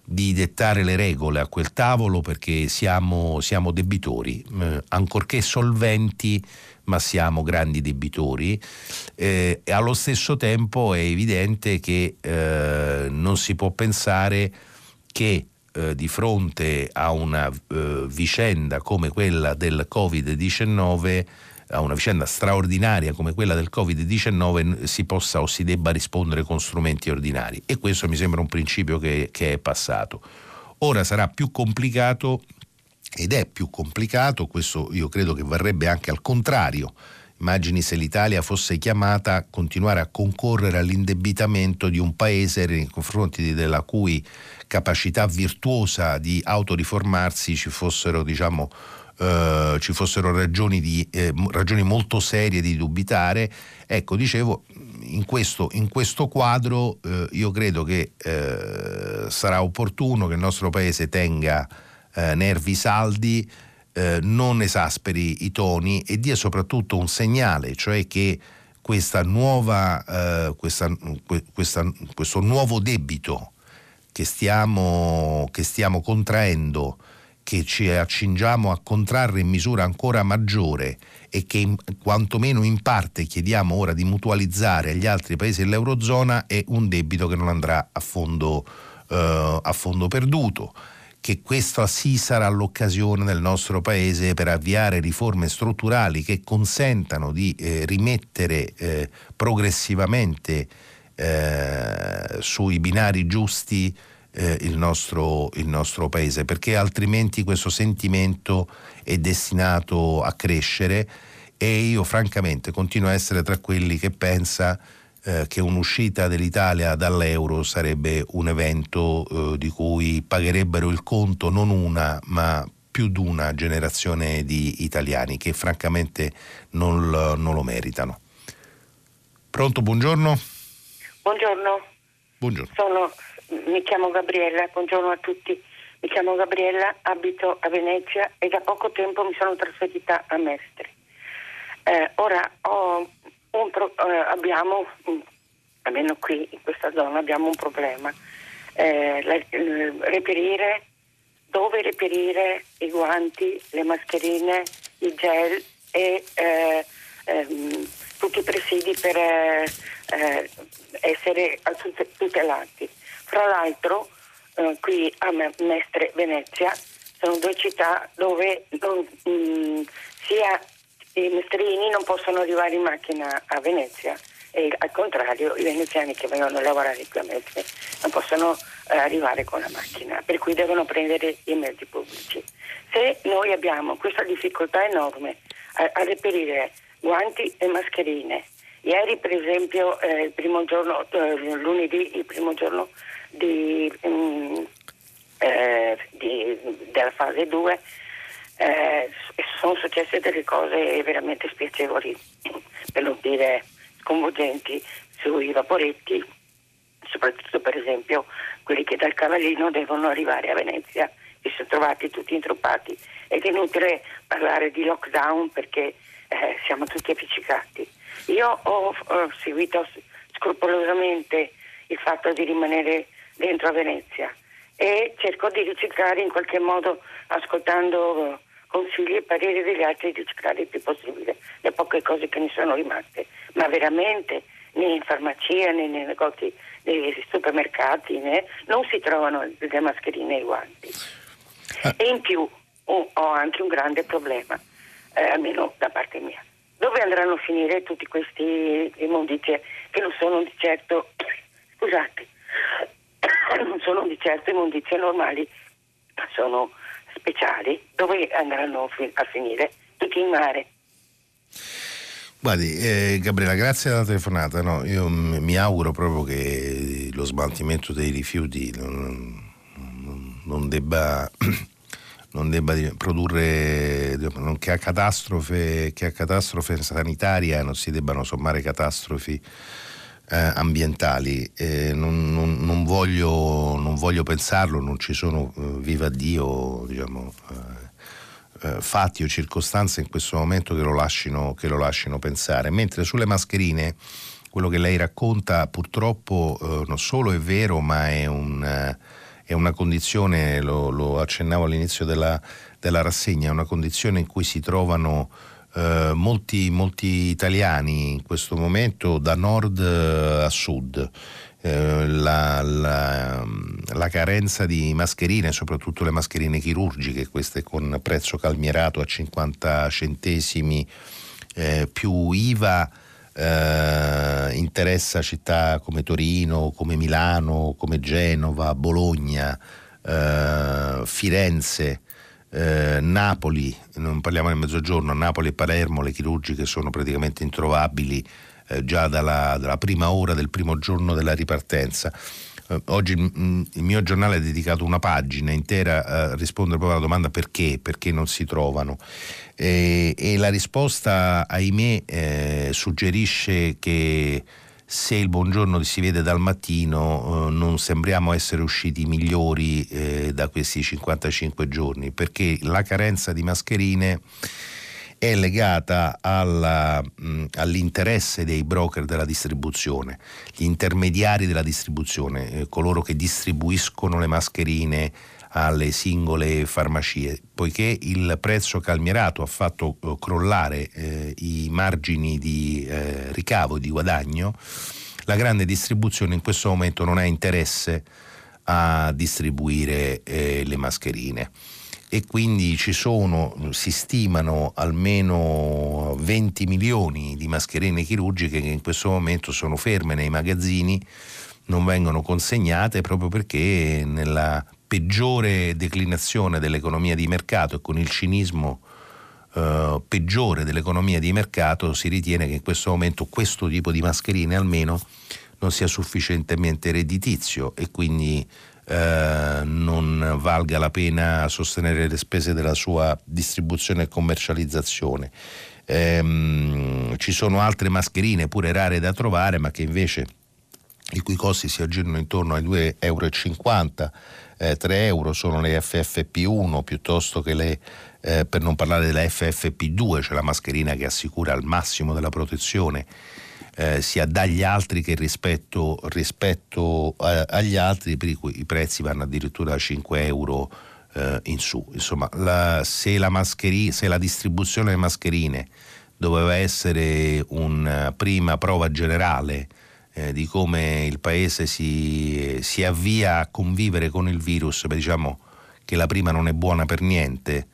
di dettare le regole a quel tavolo perché siamo, siamo debitori, eh, ancorché solventi, ma siamo grandi debitori. Eh, e allo stesso tempo è evidente che eh, non si può pensare che eh, di fronte a una eh, vicenda come quella del Covid-19, a una vicenda straordinaria come quella del Covid-19, si possa o si debba rispondere con strumenti ordinari. E questo mi sembra un principio che, che è passato. Ora sarà più complicato ed è più complicato, questo io credo che varrebbe anche al contrario. Immagini se l'Italia fosse chiamata a continuare a concorrere all'indebitamento di un paese nei confronti della cui capacità virtuosa di autoriformarsi ci fossero, diciamo, eh, ci fossero ragioni, di, eh, ragioni, molto serie di dubitare. Ecco, dicevo, in questo, in questo quadro eh, io credo che eh, sarà opportuno che il nostro Paese tenga eh, nervi saldi, non esasperi i toni e dia soprattutto un segnale, cioè che questa nuova, questa, questa, questo nuovo debito che stiamo, che stiamo contraendo, che ci accingiamo a contrarre in misura ancora maggiore e che in, quantomeno in parte chiediamo ora di mutualizzare agli altri paesi dell'Eurozona è un debito che non andrà a fondo, eh, a fondo perduto. Che questa sì sarà l'occasione del nostro Paese per avviare riforme strutturali che consentano di eh, rimettere eh, progressivamente eh, sui binari giusti eh, il, nostro, il, nostro, paese, perché altrimenti questo sentimento è destinato a crescere e io francamente continuo a essere tra quelli che pensa eh, che un'uscita dell'Italia dall'euro sarebbe un evento eh, di cui pagherebbero il conto non una ma più di una generazione di italiani che francamente non, non lo meritano. Pronto, buongiorno. Buongiorno. Buongiorno. Sono, mi chiamo Gabriella, buongiorno a tutti. Mi chiamo Gabriella, abito a Venezia e da poco tempo mi sono trasferita a Mestre. Eh, ora pro, eh, abbiamo, almeno qui in questa zona, abbiamo un problema. Eh, la, reperire, dove reperire i guanti, le mascherine, i gel e eh, ehm, tutti i presidi per eh, eh, essere tutelati. Fra l'altro eh, qui a Mestre Venezia sono due città dove non, mh, mm, sia i mestrini non possono arrivare in macchina a Venezia e al contrario i veneziani che vengono a lavorare qui a Mestre non possono eh, arrivare con la macchina, per cui devono prendere i mezzi pubblici. Se noi abbiamo questa difficoltà enorme a, a reperire guanti e mascherine Ieri per esempio, eh, il primo giorno, eh, lunedì, il primo giorno di, um, eh, di, della fase 2, eh, sono successe delle cose veramente spiacevoli, per non dire sconvolgenti, sui vaporetti, soprattutto per esempio quelli che dal Cavallino devono arrivare a Venezia, si sono trovati tutti introppati. Ed è inutile parlare di lockdown perché eh, siamo tutti appiccicati io ho, ho seguito scrupolosamente il fatto di rimanere dentro a Venezia e cerco di riciclare in qualche modo ascoltando consigli e pareri degli altri di riciclare il più possibile le poche cose che mi sono rimaste ma veramente né in farmacia né nei negozi, nei supermercati, né? non si trovano le mascherine e i guanti. Ah. E in più ho, ho anche un grande problema, eh, almeno da parte mia. Dove andranno a finire tutti questi immondizie che non sono di certo, <coughs> scusate, <laughs> non sono di certo immondizie normali, ma sono speciali, dove andranno a finire? Tutti in mare. Guardi, eh, Gabriela, grazie della telefonata. No, io mi auguro proprio che lo smaltimento dei rifiuti non, non, non debba <clears throat> non debba produrre che a, catastrofe, che a catastrofe sanitaria non si debbano sommare catastrofi eh, ambientali. Eh, non, non, non, voglio, non, voglio, pensarlo, non ci sono, eh, viva Dio, diciamo, eh, eh, fatti o circostanze in questo momento che lo, lasciano, che lo lasciano pensare. Mentre sulle mascherine quello che lei racconta purtroppo eh, non solo è vero, ma è, un, è una condizione, lo, lo, accennavo all'inizio della, della rassegna, è una condizione in cui si trovano eh, molti, molti, italiani in questo momento da nord eh, a sud. Eh, la, la, la, carenza di mascherine, soprattutto le mascherine chirurgiche, queste con prezzo calmierato a 50 centesimi eh, più IVA, interessa città come Torino, come Milano, come Genova, Bologna, Firenze, eh, Napoli, non parliamo del mezzogiorno, Napoli e Palermo le chirurgiche sono praticamente introvabili eh, già dalla, dalla, prima ora del primo giorno della ripartenza. Eh, oggi mh, il mio giornale ha dedicato una pagina intera a rispondere proprio alla domanda perché, perché non si trovano. E, e la risposta, ahimè, eh, suggerisce che se il buongiorno si vede dal mattino eh, non sembriamo essere usciti migliori eh, da questi 55 giorni perché la carenza di mascherine è legata alla, mh, all'interesse dei broker della distribuzione, gli intermediari della distribuzione, eh, coloro che distribuiscono le mascherine alle singole farmacie, poiché il prezzo calmierato ha fatto eh, crollare eh, i margini di eh, ricavo, di guadagno, la grande distribuzione in questo momento non ha interesse a distribuire eh, le mascherine. E quindi ci sono, si stimano almeno 20 milioni di mascherine chirurgiche che in questo momento sono ferme nei magazzini, non vengono consegnate proprio perché nella peggiore declinazione dell'economia di mercato e con il cinismo eh, peggiore dell'economia di mercato si ritiene che in questo momento questo tipo di mascherine almeno non sia sufficientemente redditizio e quindi eh, non valga la pena sostenere le spese della sua distribuzione e commercializzazione. Ehm, ci sono altre mascherine pure rare da trovare ma che invece i cui costi si aggirano intorno ai 2,50 euro eh, 3 euro sono le FFP1 piuttosto che le, eh, per non parlare della FFP2, cioè la mascherina che assicura al massimo della protezione eh, sia dagli altri che rispetto, rispetto a, agli altri, per cui i prezzi vanno addirittura a 5 euro eh, in su. Insomma, la, se, la se la distribuzione delle mascherine doveva essere una prima prova generale eh, di come il paese si, si, avvia a convivere con il virus, beh, diciamo che la prima non è buona per niente,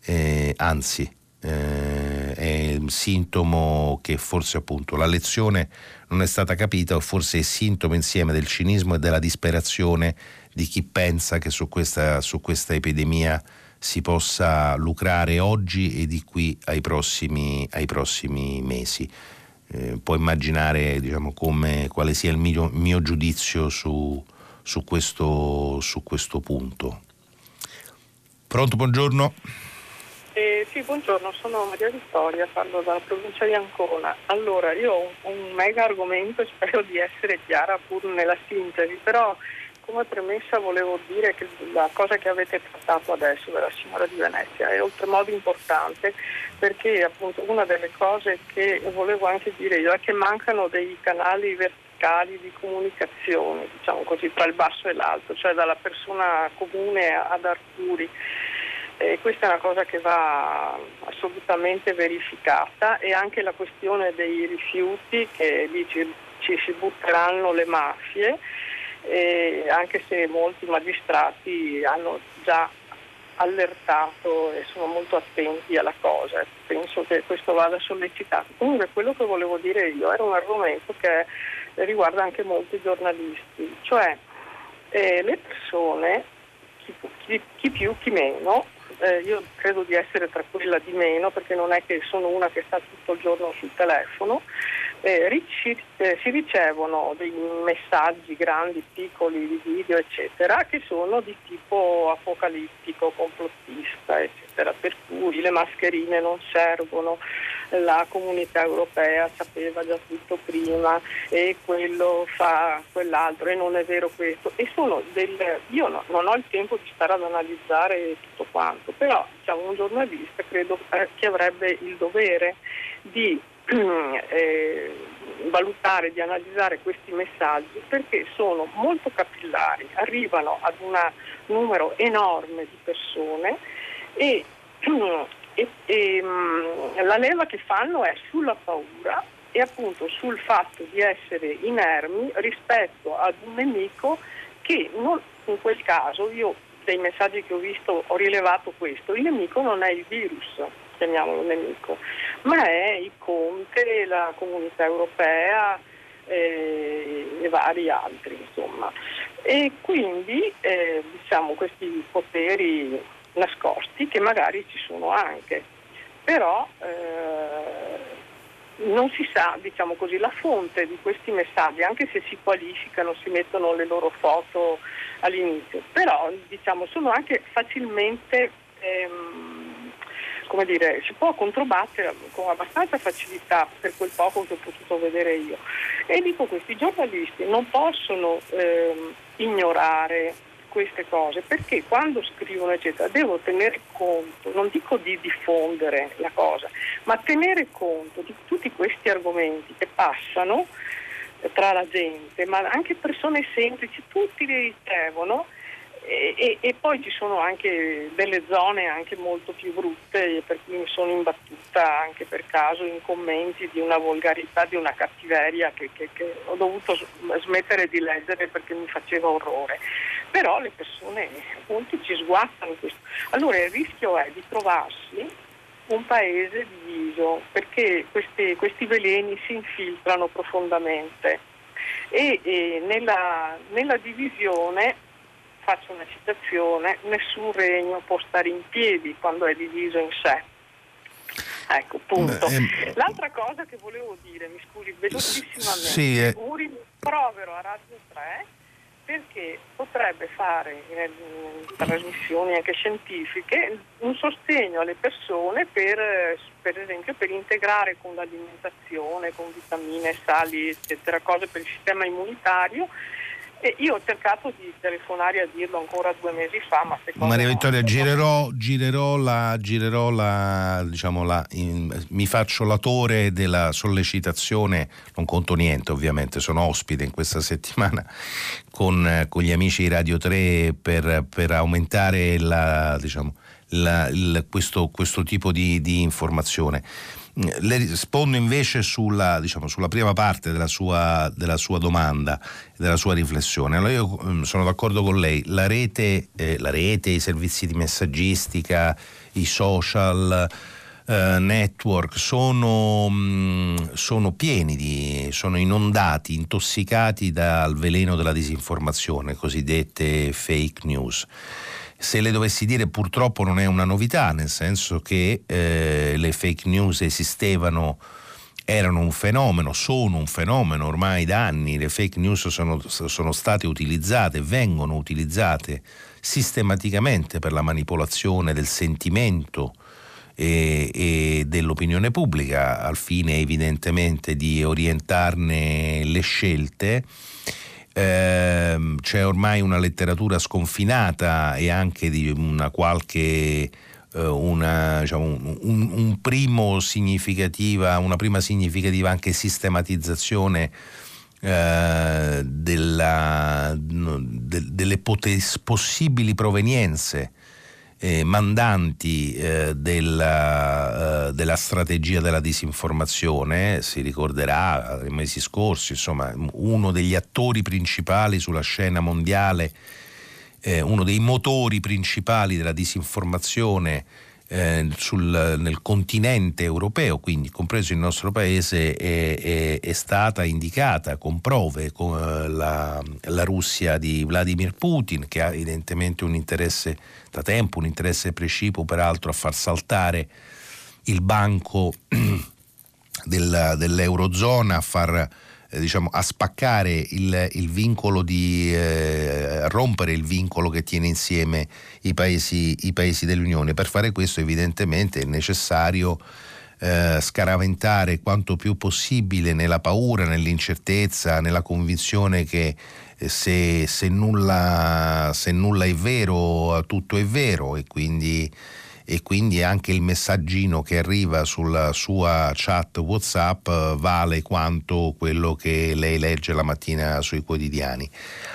eh, anzi eh, è un sintomo che forse appunto la lezione non è stata capita o forse è sintomo insieme del cinismo e della disperazione di chi pensa che su questa, su questa epidemia si possa lucrare oggi e di qui ai prossimi, ai prossimi mesi eh, può immaginare diciamo, come, quale sia il mio, mio giudizio su, su, questo, su, questo, punto. Pronto, buongiorno. Eh, sì, buongiorno, sono Maria Vittoria, parlo dalla provincia di Ancona. Allora, io ho un, mega argomento e <laughs> spero di essere chiara pur nella sintesi, però come premessa volevo dire che la cosa che avete trattato adesso della signora di Venezia è oltremodo importante perché appunto una delle cose che volevo anche dire io è che mancano dei canali verticali di comunicazione, diciamo così, tra il basso e l'alto, cioè dalla persona comune ad Arturi. E questa è una cosa che va assolutamente verificata e anche la questione dei rifiuti che lì ci ci si butteranno le mafie, eh, anche se molti magistrati hanno già allertato e sono molto attenti alla cosa. Penso che questo vada sollecitato. Comunque quello che volevo dire io era un argomento che riguarda anche molti giornalisti, cioè eh, le persone, chi, chi, chi, più, chi meno, eh, io credo di essere tra quella di meno perché non è che sono una che sta tutto il giorno sul telefono, eh, eh, si ricevono dei messaggi grandi, piccoli, di video, eccetera, che sono di tipo apocalittico, complottista, eccetera, per cui le mascherine non servono, la comunità europea sapeva già tutto prima e quello fa quell'altro e non è vero questo. E sono del, io no, non ho il tempo di stare ad analizzare tutto quanto, però diciamo, un giornalista credo eh, che avrebbe il dovere di eh, valutare, di analizzare questi messaggi perché sono molto capillari, arrivano ad un numero enorme di persone e, <clears throat> e, e mm, la leva che fanno è sulla paura e appunto sul fatto di essere inermi rispetto ad un nemico che non, in quel caso io dei messaggi che ho visto ho rilevato questo, il nemico non è il virus, chiamiamolo nemico, ma è il Conte, la comunità europea eh, e vari altri, insomma. E quindi eh, diciamo questi poteri nascosti che magari ci sono anche, però eh, non si sa, diciamo così, la fonte di questi messaggi, anche se si qualificano, si mettono le loro foto all'inizio, però diciamo, sono anche facilmente ehm, come dire, si può controbattere con abbastanza facilità per quel poco che ho potuto vedere io. E dico questi giornalisti non possono ehm, ignorare queste cose perché quando scrivono eccetera devo tenere conto, non dico di diffondere la cosa, ma tenere conto di tutti questi argomenti che passano tra la gente, ma anche persone semplici, tutti li ricevono e, e, poi ci sono anche delle zone anche molto più brutte per cui mi sono imbattuta anche per caso in commenti di una volgarità, di una cattiveria che, che, che ho dovuto smettere di leggere perché mi faceva orrore. Però le persone, molti ci sguazzano questo. Allora il rischio è di trovarsi un paese diviso perché questi, questi veleni si infiltrano profondamente e, e nella, nella divisione faccio una citazione, nessun regno può stare in piedi quando è diviso in sé. Ecco, punto. Beh, ehm... L'altra cosa che volevo dire, mi scusi, velocissimamente, sì, eh... un rimprovero a Radio 3 perché potrebbe fare in, in trasmissioni anche scientifiche un sostegno alle persone per, per esempio per integrare con l'alimentazione, con vitamine, sali, eccetera, cose per il sistema immunitario e io ho cercato di telefonare a dirlo ancora due mesi fa, ma secondo Maria Vittoria, no, girerò, girerò, la, girerò la, diciamo la in, mi faccio latore della sollecitazione, non conto niente ovviamente, sono ospite in questa settimana con, con gli amici di Radio 3 per, per aumentare la, diciamo, la, il, questo, questo, tipo di, di informazione. Le rispondo invece sulla, diciamo, sulla prima parte della sua, della sua, domanda, della sua riflessione. Allora io mm, sono d'accordo con lei, la rete, eh, la rete i servizi di messaggistica, i social, Uh, network sono, mh, mm, sono, pieni di, sono inondati, intossicati dal veleno della disinformazione, cosiddette fake news se le dovessi dire purtroppo non è una novità, nel senso che eh, le fake news esistevano, erano un fenomeno, sono un fenomeno ormai da anni, le fake news sono, sono state utilizzate, vengono utilizzate sistematicamente per la manipolazione del sentimento e, e, dell'opinione pubblica al fine evidentemente di orientarne le scelte eh, c'è ormai una letteratura sconfinata e anche di una qualche eh, una, diciamo, un, un, primo significativa, una prima significativa anche sistematizzazione eh, della, de, delle potes- possibili provenienze eh, mandanti eh, della, eh, della, strategia della disinformazione, si ricorderà nei mesi scorsi, insomma, uno degli attori principali sulla scena mondiale, eh, uno dei motori principali della disinformazione eh, sul, nel continente europeo, quindi compreso il nostro paese, è, è, è stata indicata con prove con eh, la, la, Russia di Vladimir Putin, che ha evidentemente un interesse da tempo, un interesse precipuo peraltro a far saltare il banco <clears throat> del, dell'Eurozona, a far diciamo, a spaccare il, il vincolo di eh, rompere il vincolo che tiene insieme i paesi, i paesi dell'Unione. Per fare questo evidentemente è necessario eh, scaraventare quanto più possibile nella paura, nell'incertezza, nella convinzione che eh, se, se, nulla, se nulla è vero, tutto è vero e quindi e quindi anche il messaggino che arriva sulla sua chat WhatsApp eh, vale quanto quello che lei legge la mattina sui quotidiani.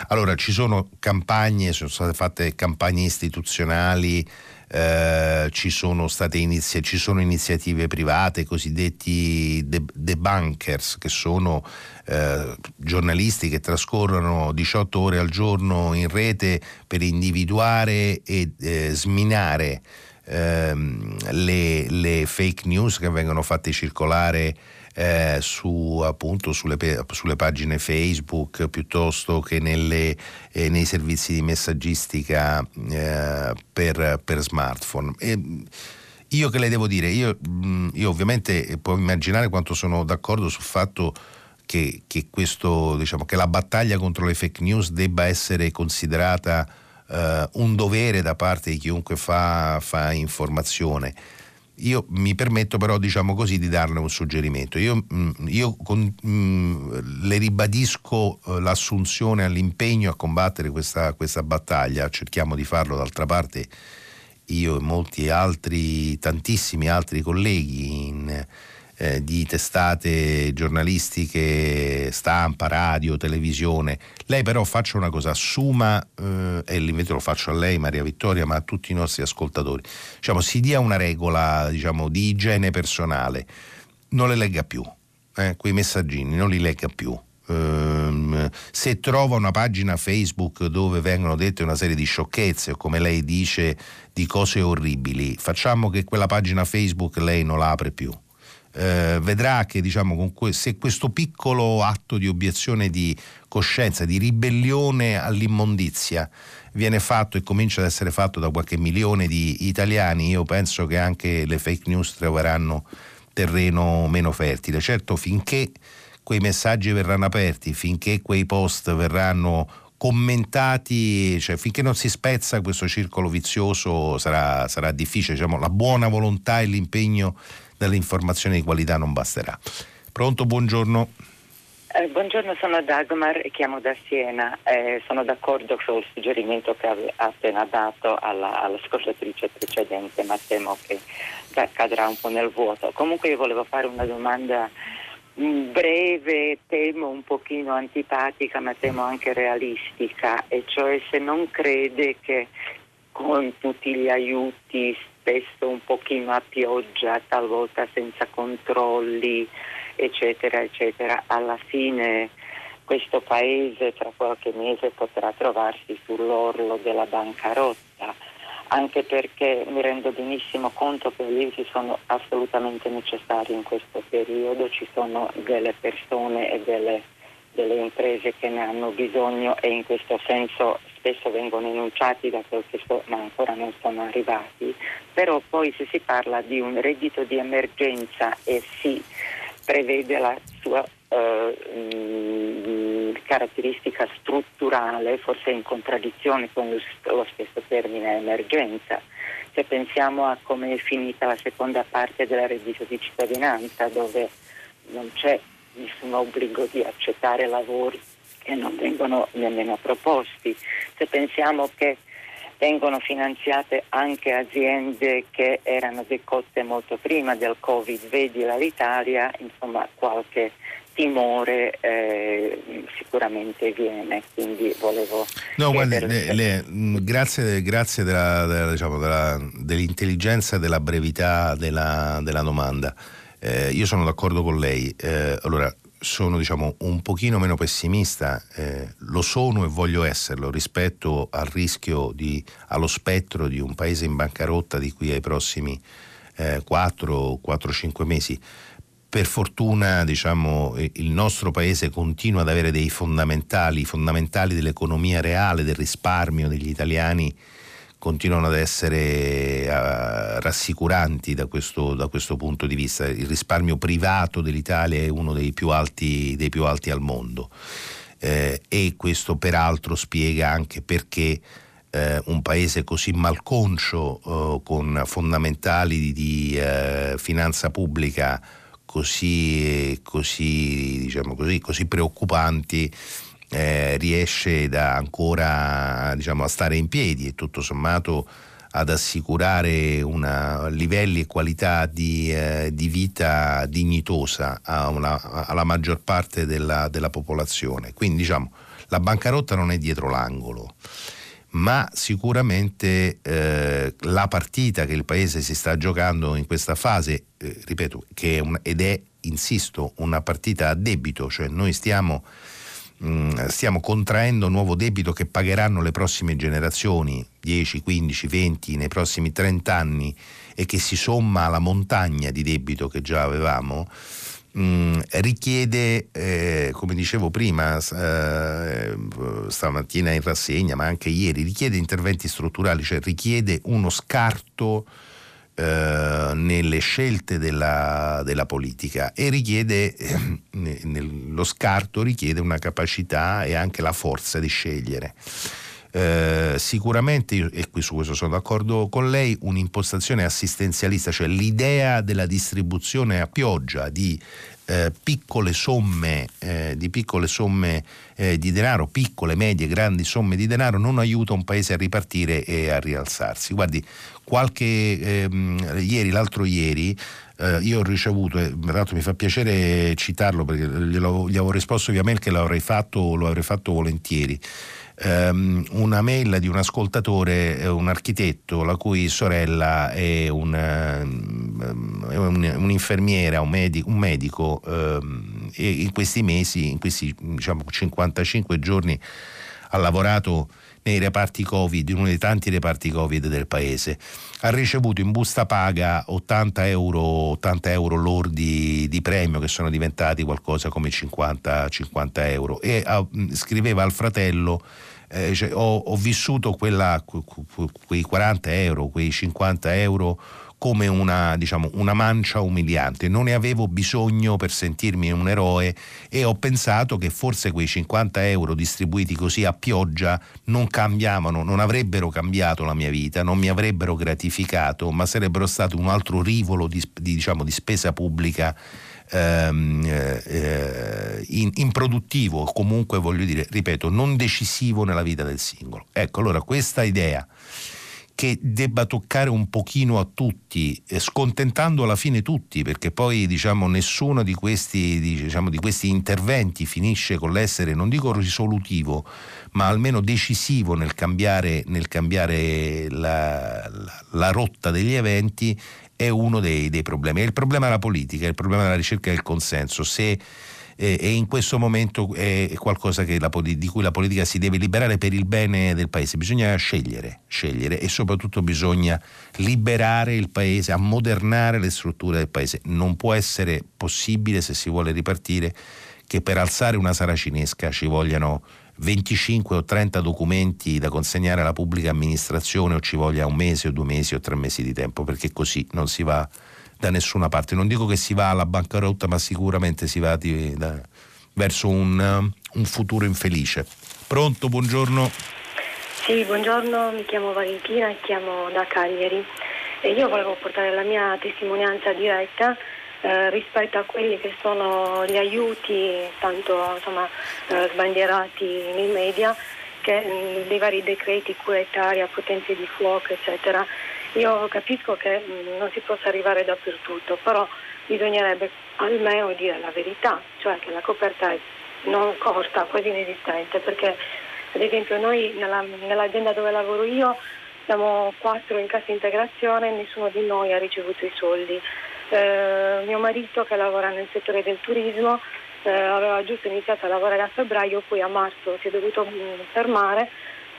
Allora ci sono campagne, sono state fatte campagne istituzionali, eh, ci, sono state inizi- ci sono iniziative private, cosiddetti debunkers, che sono eh, giornalisti che trascorrono 18 ore al giorno in rete per individuare e eh, sminare ehm, le, le, fake news che vengono fatte circolare eh, su, appunto, sulle, sulle, pagine Facebook piuttosto che nelle, eh, nei servizi di messaggistica eh, per, per, smartphone. E, io che le devo dire? Io, mm, io, ovviamente può immaginare quanto sono d'accordo sul fatto che, che, questo, diciamo, che la battaglia contro le fake news debba essere considerata eh, un dovere da parte di chiunque fa, fa, informazione. Io mi permetto però, diciamo così, di darle un suggerimento. Io, mm, io con, mh, mm, le ribadisco eh, l'assunzione all'impegno a combattere questa, questa battaglia, cerchiamo di farlo d'altra parte io e molti altri, tantissimi altri colleghi in, eh, di testate giornalistiche, stampa, radio, televisione. Lei però faccia una cosa, assuma, eh, e l'invito lo faccio a lei Maria Vittoria, ma a tutti i nostri ascoltatori, diciamo, si dia una regola diciamo, di igiene personale, non le legga più, eh, quei messaggini, non li legga più. Um, se trova una pagina Facebook dove vengono dette una serie di sciocchezze o come lei dice di cose orribili, facciamo che quella pagina Facebook lei non la apre più eh, vedrà che diciamo, que- se questo piccolo atto di obiezione di coscienza, di ribellione all'immondizia viene fatto e comincia ad essere fatto da qualche milione di italiani, io penso che anche le fake news troveranno terreno meno fertile. Certo, finché quei messaggi verranno aperti, finché quei post verranno commentati, cioè finché non si spezza questo circolo vizioso sarà, sarà difficile, diciamo, la buona volontà e l'impegno dell'informazione di qualità non basterà. Pronto, buongiorno. Eh, buongiorno, sono Dagmar e chiamo da Siena. Eh, sono d'accordo il suggerimento che ha appena dato alla, all'ascoltatrice precedente, ma temo che cadrà un po' nel vuoto. Comunque io volevo fare una domanda mm, breve, temo un pochino antipatica, ma temo anche realistica, e cioè se non crede che con tutti gli aiuti spesso un pochino a pioggia, talvolta senza controlli, eccetera, eccetera. Alla fine questo paese tra qualche mese potrà trovarsi sull'orlo della bancarotta, anche perché mi rendo benissimo conto che gli aiuti sono assolutamente necessari in questo periodo, ci sono delle persone e delle, delle imprese che ne hanno bisogno e in questo senso spesso vengono enunciati da so, ma ancora non sono arrivati, però poi se si parla di un reddito di emergenza e si prevede la sua eh, mh, caratteristica strutturale, forse in contraddizione con lo stesso termine emergenza. Se pensiamo a come è finita la seconda parte del reddito di cittadinanza, dove non c'è nessun obbligo di accettare lavori che non vengono nemmeno proposti. Se pensiamo che vengono finanziate anche aziende che erano decotte molto prima del Covid, vedi l'Italia, insomma qualche timore eh, sicuramente viene, quindi volevo... No, guardi, le, le, mm, grazie, grazie della, della, diciamo, della, dell'intelligenza e della brevità della, della domanda. Eh, io sono d'accordo con lei. Eh, allora, sono diciamo, un pochino meno pessimista, eh, lo sono e voglio esserlo rispetto al rischio, di, allo spettro di un paese in bancarotta di qui ai prossimi eh, 4-5 mesi. Per fortuna diciamo, il nostro paese continua ad avere dei fondamentali, fondamentali dell'economia reale, del risparmio degli italiani continuano ad essere uh, rassicuranti da questo, da questo, punto di vista. Il risparmio privato dell'Italia è uno dei più alti, dei più alti al mondo eh, e questo peraltro spiega anche perché eh, un paese così malconcio, eh, con fondamentali di, di eh, finanza pubblica così, così, diciamo così, così preoccupanti, eh, riesce ancora diciamo, a stare in piedi e tutto sommato ad assicurare una, livelli e qualità di, eh, di vita dignitosa una, alla maggior parte della, della, popolazione. Quindi diciamo la bancarotta non è dietro l'angolo, ma sicuramente eh, la partita che il Paese si sta giocando in questa fase, eh, ripeto, è un, ed è, insisto, una partita a debito, cioè noi stiamo Mm, stiamo contraendo nuovo debito che pagheranno le prossime generazioni, 10, 15, 20, nei prossimi 30 anni e che si somma alla montagna di debito che già avevamo, mh, mm, richiede, eh, come dicevo prima, eh, stamattina in rassegna, ma anche ieri, richiede interventi strutturali, cioè richiede uno scarto eh, nelle scelte della, della, politica e richiede, eh, lo scarto richiede una capacità e anche la forza di scegliere. Eh, sicuramente, e qui su questo sono d'accordo con lei, un'impostazione assistenzialista, cioè l'idea della distribuzione a pioggia di eh, piccole somme, eh, di piccole somme eh, di denaro, piccole, medie, grandi somme di denaro, non aiuta un paese a ripartire e a rialzarsi. Guardi, qualche ehm, ieri, l'altro ieri, eh, io ho ricevuto, e tra l'altro mi fa piacere citarlo perché gli avevo risposto via mail che l'avrei fatto, lo avrei fatto volentieri um, una mail di un ascoltatore, un architetto, la cui sorella è un, um, un, un'infermiera, un medico, un medico um, e in questi mesi, in questi diciamo, 55 giorni ha lavorato nei reparti Covid, in uno dei tanti reparti Covid del paese. Ha ricevuto in busta paga 80 euro, 80 euro lordi di premio che sono diventati qualcosa come 50, 50 euro e ha, scriveva al fratello eh, cioè, ho, ho, vissuto quella, quei 40 euro, quei 50 euro come una, diciamo, una, mancia umiliante. Non ne avevo bisogno per sentirmi un eroe e ho pensato che forse quei 50 euro distribuiti così a pioggia non cambiavano, non avrebbero cambiato la mia vita, non mi avrebbero gratificato, ma sarebbero stato un altro rivolo di, di, diciamo, di spesa pubblica ehm, eh, in, improduttivo, comunque voglio dire, ripeto, non decisivo nella vita del singolo. Ecco, allora questa idea che debba toccare un pochino a tutti, eh, scontentando alla fine tutti, perché poi diciamo, nessuno di questi, diciamo, di questi, interventi finisce con l'essere, non dico risolutivo, ma almeno decisivo nel cambiare, nel cambiare la, la, la rotta degli eventi, è uno dei, dei problemi. È il problema della politica, è il problema della ricerca del consenso. Se eh, e in questo momento è qualcosa la, di cui la politica si deve liberare per il bene del paese. Bisogna scegliere, scegliere e soprattutto bisogna liberare il paese, ammodernare le strutture del paese. Non può essere possibile, se si vuole ripartire, che per alzare una saracinesca ci vogliano 25 o 30 documenti da consegnare alla pubblica amministrazione o ci voglia un mese o due mesi o tre mesi di tempo, perché così non si va da nessuna parte. Non dico che si va alla bancarotta, ma sicuramente si va di, da, verso un, un futuro infelice. Pronto, buongiorno. Sì, buongiorno, mi chiamo Valentina e chiamo da Cagliari. E io volevo portare la mia testimonianza diretta eh, rispetto a quelli che sono gli aiuti tanto insomma, eh, sbandierati nei media che, mh, dei vari decreti cura etaria, potenze di fuoco eccetera. Io capisco che mh, non si possa arrivare dappertutto, però bisognerebbe almeno dire la verità, cioè che la coperta è non corta, quasi inesistente, perché ad esempio noi nella, nell'azienda dove lavoro io siamo quattro in cassa integrazione e nessuno di noi ha ricevuto i soldi. Eh, mio marito che lavora nel settore del turismo eh, aveva giusto iniziato a lavorare a febbraio, poi a marzo si è dovuto mm, fermare,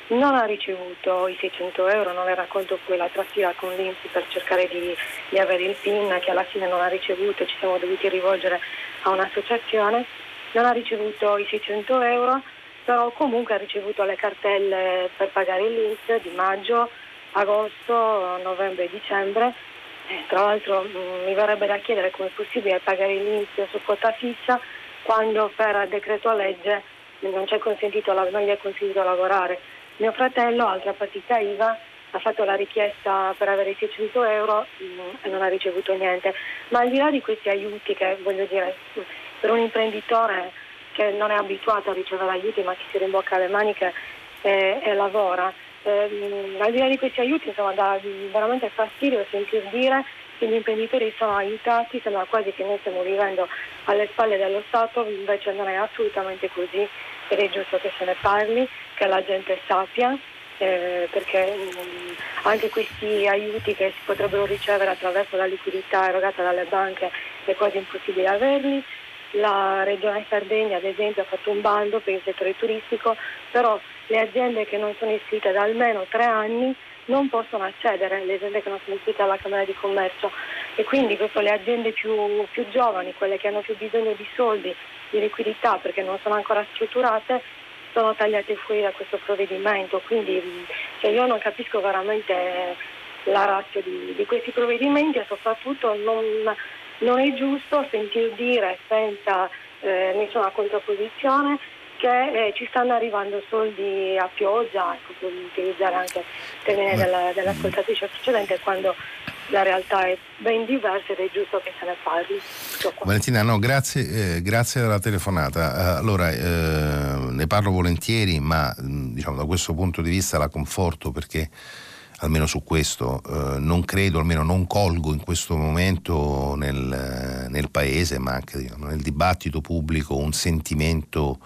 non ha ricevuto i 600 euro, non le racconto poi la trafila con l'Inps per cercare di, di avere il PIN che alla fine non ha ricevuto, ci siamo dovuti rivolgere a un'associazione, non ha ricevuto i 600 euro, però comunque ha ricevuto le cartelle per pagare l'Inps di maggio, agosto, novembre e dicembre. Tra l'altro mm, mi verrebbe da chiedere come è possibile pagare l'Inps su quota fissa quando per decreto legge non, consentito, non gli è consentito lavorare. Mio fratello, altra partita IVA, ha fatto la richiesta per avere 600 euro mm, e non ha ricevuto niente. Ma al di là di questi aiuti che voglio dire, per un imprenditore che non è abituato a ricevere aiuti ma che si rimbocca le maniche e, e lavora, eh, al di là di questi aiuti insomma dà veramente fastidio sentir dire che gli imprenditori sono aiutati, sembra quasi che noi stiamo vivendo alle spalle dello Stato, invece non è assolutamente così ed è giusto che se ne parli, che la gente sappia, eh, perché mh, mm, anche questi aiuti che si potrebbero ricevere attraverso la liquidità erogata dalle banche è quasi impossibile averli. La Regione Sardegna ad esempio ha fatto un bando per il settore turistico, però le aziende che non sono iscritte da almeno tre anni non possono accedere, le aziende che non sono iscritte alla Camera di Commercio e quindi questo le aziende più, più giovani, quelle che hanno più bisogno di soldi, di liquidità perché non sono ancora strutturate, sono tagliate fuori da questo provvedimento. Quindi cioè io non capisco veramente la razza di, di, questi provvedimenti e soprattutto non, non è giusto sentir dire senza eh, nessuna contrapposizione che eh, ci stanno arrivando soldi a pioggia, ecco, per utilizzare anche il termine della, dell'ascoltatrice precedente, quando la realtà è ben diversa ed è giusto che se ne parli. Valentina, no, grazie, eh, grazie della telefonata. Eh, allora, eh, ne parlo volentieri, ma diciamo, da questo punto di vista la conforto perché almeno su questo eh, non credo, almeno non colgo in questo momento nel, nel paese, ma anche diciamo, nel dibattito pubblico un sentimento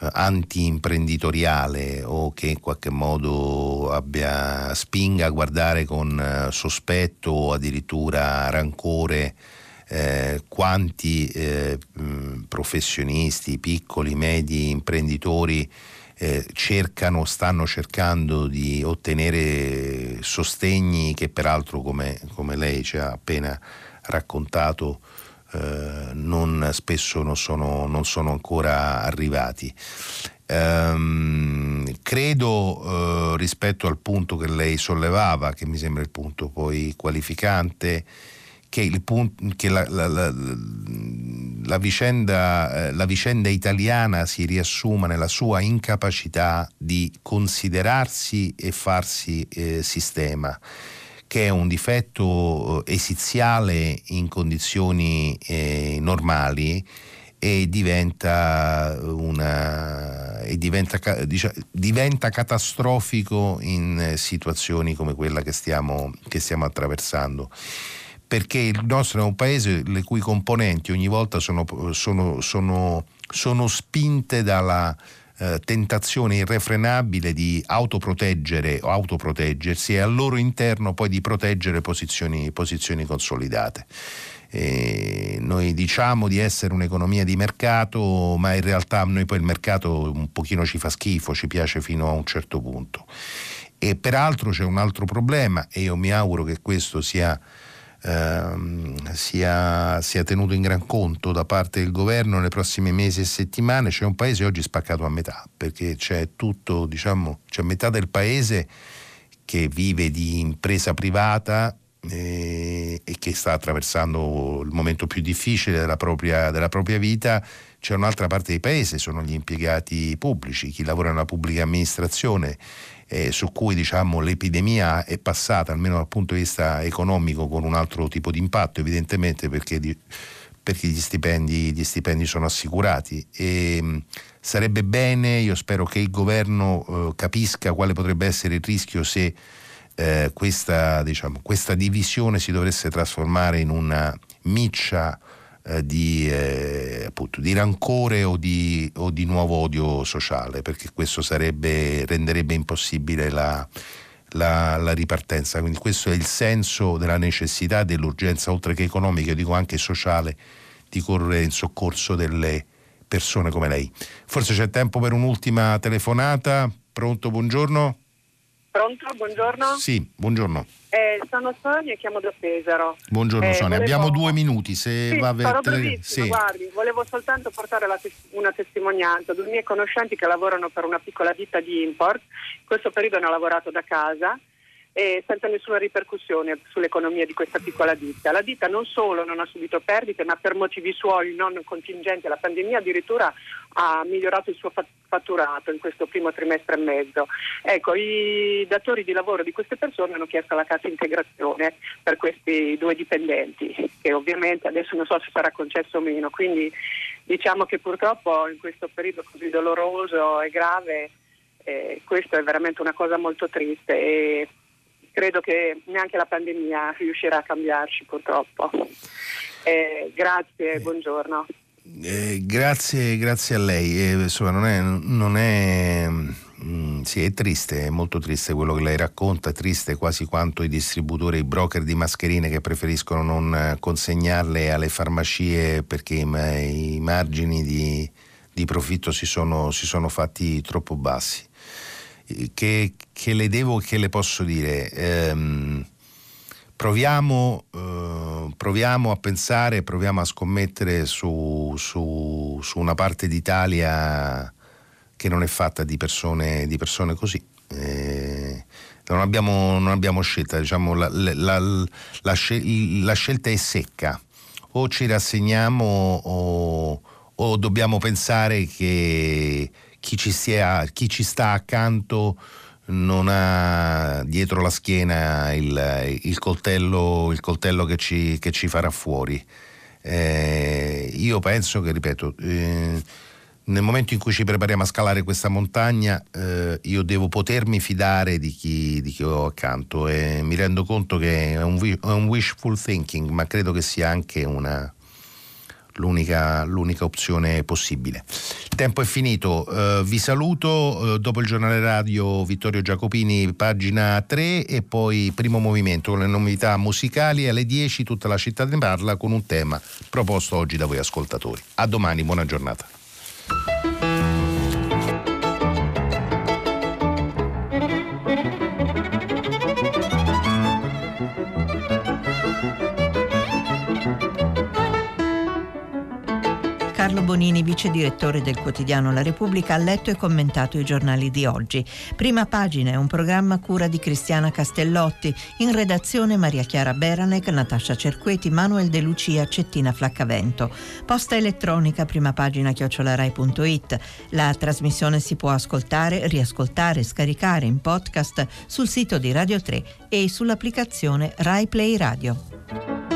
eh, anti-imprenditoriale o che in qualche modo abbia spinga a guardare con eh, sospetto o addirittura rancore eh, quanti eh, professionisti, piccoli, medi imprenditori eh, cercano, stanno cercando di ottenere sostegni che peraltro come, come lei ci ha appena raccontato eh, non, spesso non sono, non sono, ancora arrivati. Ehm, credo eh, rispetto al punto che lei sollevava, che mi sembra il punto poi qualificante, che, punto, che la, la, la, la, vicenda, eh, la vicenda italiana si riassuma nella sua incapacità di considerarsi e farsi eh, sistema che è un difetto eh, esiziale in condizioni eh, normali e diventa, una, e diventa, diciamo, diventa catastrofico in situazioni come quella che stiamo, che stiamo attraversando perché il nostro è un paese le cui componenti ogni volta sono, sono, sono, sono spinte dalla, eh, tentazione irrefrenabile di autoproteggere o autoproteggersi e al loro interno poi di proteggere posizioni, posizioni consolidate. E noi diciamo di essere un'economia di mercato, ma in realtà noi poi il mercato un pochino ci fa schifo, ci piace fino a un certo punto. E peraltro c'è un altro problema e io mi auguro che questo sia ehm, sia, sia, tenuto in gran conto da parte del governo nei prossimi mesi e settimane, c'è un paese oggi spaccato a metà, perché c'è tutto, diciamo, c'è metà del paese che vive di impresa privata eh, e che sta attraversando il momento più difficile della propria, della propria vita, c'è un'altra parte del paese, sono gli impiegati pubblici, chi lavora nella pubblica amministrazione eh, su cui diciamo, l'epidemia è passata, almeno dal punto di vista economico, con un altro tipo di impatto, evidentemente perché, di, perché gli, stipendi, gli, stipendi, sono assicurati. E, mh, sarebbe bene, io spero che il governo eh, capisca quale potrebbe essere il rischio se eh, questa, diciamo, questa divisione si dovesse trasformare in una miccia eh, di, eh, appunto, di, rancore o di, o di, nuovo odio sociale, perché questo sarebbe, renderebbe impossibile la, la, la, ripartenza. Quindi questo è il senso della necessità, dell'urgenza, oltre che economica, dico anche sociale, di correre in soccorso delle persone come lei. Forse c'è tempo per un'ultima telefonata. Pronto, buongiorno. Pronto, buongiorno. Sì, buongiorno. Eh, sono Sonia e chiamo da Pesaro. Buongiorno eh, Sonia, volevo... abbiamo due minuti. Se sì, va sarò tele... sì. guardi, volevo soltanto portare tes- una testimonianza. Due miei conoscenti che lavorano per una piccola ditta di import, in questo periodo hanno lavorato da casa e senza nessuna ripercussione sull'economia di questa piccola ditta. La ditta non solo non ha subito perdite, ma per motivi suoi non contingenti alla pandemia addirittura ha migliorato il suo fatturato in questo primo trimestre e mezzo. Ecco, i datori di lavoro di queste persone hanno chiesto la cassa integrazione per questi due dipendenti, che ovviamente adesso non so se sarà concesso o meno, quindi diciamo che purtroppo in questo periodo così doloroso e grave eh, questo è veramente una cosa molto triste e credo che neanche la pandemia riuscirà a cambiarci purtroppo. Eh, grazie, eh, buongiorno. Eh, grazie, grazie, a lei. Eh, insomma, non è, non è mm, sì, è triste, è molto triste quello che lei racconta, triste quasi quanto i distributori, i broker di mascherine che preferiscono non consegnarle alle farmacie perché i, i margini di, di profitto si sono, si sono fatti troppo bassi che, che, le devo e che le posso dire? Ehm, proviamo, eh, proviamo, a pensare, proviamo a scommettere su, su, su, una parte d'Italia che non è fatta di persone, di persone così. Eh, non, abbiamo, non abbiamo, scelta, diciamo, la, la, la, la, scelta è secca. O ci rassegniamo o, o dobbiamo pensare che chi ci, sia, chi ci sta accanto non ha dietro la schiena il, il, coltello, il coltello, che, ci, che ci farà fuori. Eh, io penso che, ripeto, eh, nel momento in cui ci prepariamo a scalare questa montagna, eh, io devo potermi fidare di chi, di chi, ho accanto e mi rendo conto che è un, è un wishful thinking, ma credo che sia anche una, l'unica, l'unica opzione possibile. Il tempo è finito, uh, vi saluto, uh, dopo il giornale radio Vittorio Giacopini, pagina 3 e poi primo movimento con le novità musicali alle 10 tutta la città ne parla con un tema proposto oggi da voi ascoltatori. A domani, buona giornata. Bonini, vice direttore del quotidiano La Repubblica, ha letto e commentato i giornali di oggi. Prima pagina è un programma cura di Cristiana Castellotti, in redazione Maria Chiara Beranec, Natascia Cerqueti, Manuel De Lucia, Cettina Flaccavento. Posta elettronica, prima pagina chiocciolarai.it. La trasmissione si può ascoltare, riascoltare, scaricare in podcast sul sito di Radio 3 e sull'applicazione Rai Play Radio.